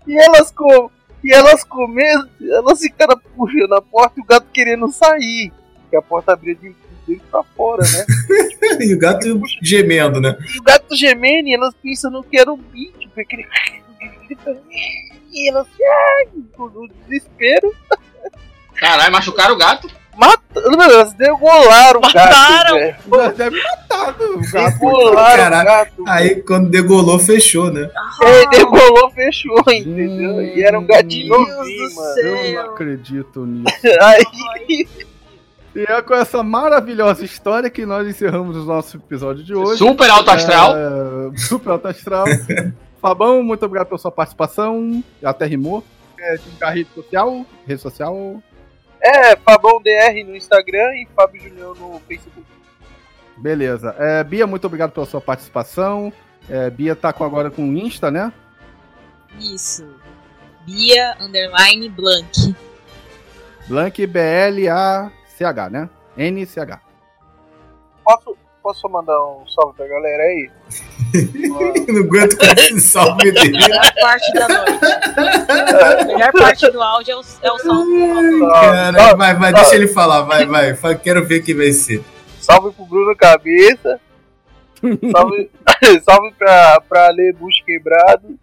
Speaker 2: E elas com. E elas comendo, elas ficaram puxando a porta e o gato querendo sair. Que a porta abria de dentro pra fora, né?
Speaker 4: E o gato gemendo, né?
Speaker 2: E o gato gemendo e elas pensando que era um bicho, porque ele e elas, ai, no desespero,
Speaker 5: Caralho, machucaram o gato?
Speaker 2: Matando, meu, elas degolaram o gato,
Speaker 3: Mataram!
Speaker 2: velho.
Speaker 1: deve matado o gato.
Speaker 2: Degolaram
Speaker 4: Caraca.
Speaker 2: o gato.
Speaker 4: Aí quando degolou, fechou, né?
Speaker 2: É, degolou, fechou, entendeu? E era um gatinho
Speaker 3: Deus
Speaker 2: novinho,
Speaker 3: do
Speaker 2: mano.
Speaker 3: céu.
Speaker 1: Eu não acredito nisso.
Speaker 2: Aí,
Speaker 1: E é com essa maravilhosa história que nós encerramos o nosso episódio de hoje.
Speaker 5: Super alto astral.
Speaker 1: É, super alto astral. Fabão, muito obrigado pela sua participação. Até rimou. É, divulgar rede social. Rede social.
Speaker 2: É, Fabão DR no Instagram e Fábio Julião no Facebook.
Speaker 1: Beleza. É, Bia, muito obrigado pela sua participação. É, Bia tá com, agora com o Insta, né?
Speaker 3: Isso. Bia Underline Blank.
Speaker 1: Blank B-L-A-C-H, né? N-C-H.
Speaker 2: Posso, posso mandar um salve pra galera aí?
Speaker 4: Não aguento com esse salve dele.
Speaker 3: Melhor parte da noite. A melhor parte do áudio é o, é o som.
Speaker 4: Cara, vai, vai, deixa ele falar, vai, vai. Quero ver quem vai ser.
Speaker 2: Salve pro Bruno Cabeça. Salve, salve pra, pra Ale Bucho Quebrado.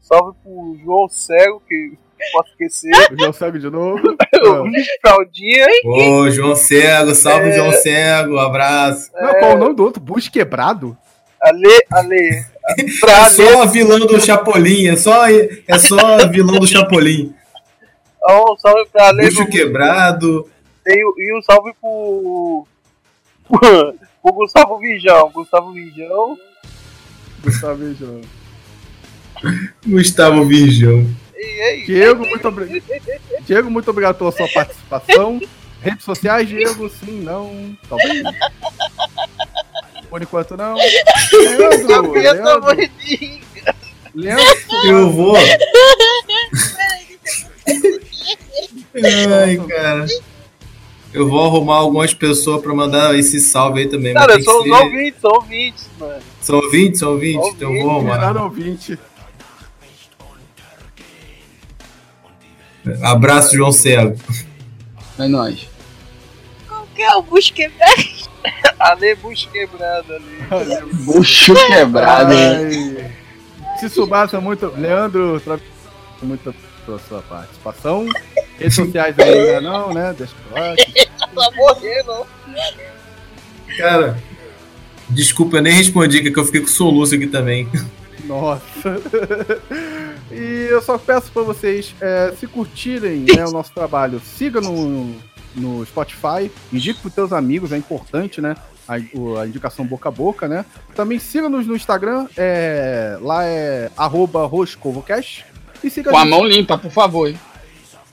Speaker 2: Salve pro João Cego, que posso esquecer.
Speaker 1: O João segue de novo.
Speaker 2: o Luiz Fraldinha.
Speaker 4: Ô, João Cego, salve João Cego, abraço.
Speaker 1: Não, qual é o nome do outro? Bush quebrado?
Speaker 2: Ale, Ale. Pra
Speaker 4: É só vilão do Chapolin, é só, é só vilão do Chapolin.
Speaker 2: Ó, um salve pra Ale.
Speaker 4: Bucho
Speaker 2: do-
Speaker 4: quebrado.
Speaker 2: E, e um salve pro. pro Gustavo Vijão. Gustavo Vijão.
Speaker 1: Gustavo João.
Speaker 4: Gustavo Virgão.
Speaker 1: Diego, muito obrigado. Diego, muito obrigado pela sua participação. Redes sociais, Diego, sim, não, talvez. Por enquanto não. Leandro, Leandro. Leandro,
Speaker 4: Eu vou. Ai, cara. Eu vou arrumar algumas pessoas pra mandar esse salve aí também.
Speaker 2: Cara, são os
Speaker 4: ser-
Speaker 2: ouvintes, são ouvintes, mano.
Speaker 4: São 20, são 20? Então eu vou arrumar.
Speaker 1: viraram ouvinte.
Speaker 4: Abraço, João Cego.
Speaker 5: É nóis.
Speaker 3: Qual que é o bucho quebrado?
Speaker 2: Ale Bucho Quebrado ali.
Speaker 5: Bucho quebrado.
Speaker 1: Ai. Se Subasa, muito. Leandro, tra- muito pela sua participação. Redes sociais ainda não, né? Deixa eu falar.
Speaker 2: Tá morrendo.
Speaker 4: Cara, desculpa, eu nem respondi, que eu fiquei com soluço aqui também.
Speaker 1: Nossa. E eu só peço para vocês, é, se curtirem né, o nosso trabalho, siga no, no Spotify, indique para teus amigos, é importante, né? A, a indicação boca a boca, né? Também siga-nos no Instagram, é, lá é arroba roscovocast. E siga
Speaker 5: Com a
Speaker 1: gente-
Speaker 5: mão limpa, por favor. hein?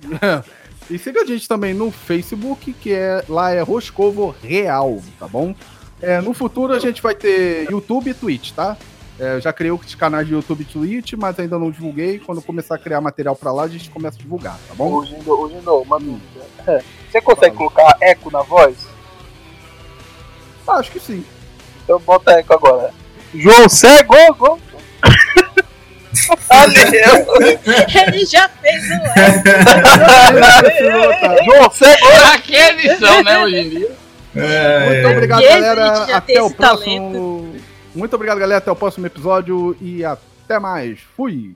Speaker 1: e siga a gente também no Facebook, que é lá é Roscovo Real, tá bom? É, no futuro a gente vai ter YouTube e Twitch, tá? É, eu já criei os canais de YouTube e Twitch, mas ainda não divulguei. Quando começar a criar material pra lá, a gente começa a divulgar, tá bom?
Speaker 2: Hoje não, hoje não, uma dúvida. Você consegue colocar eco na voz?
Speaker 1: Ah, acho que sim.
Speaker 2: Então bota eco agora. João Cego! Go.
Speaker 3: Ele já fez o
Speaker 2: João Cego!
Speaker 5: Pra que edição, né, hoje em dia?
Speaker 4: É,
Speaker 1: Muito obrigado, galera.
Speaker 3: gente já
Speaker 1: Até
Speaker 3: tem
Speaker 1: o próximo muito obrigado, galera. Até o próximo episódio e até mais. Fui!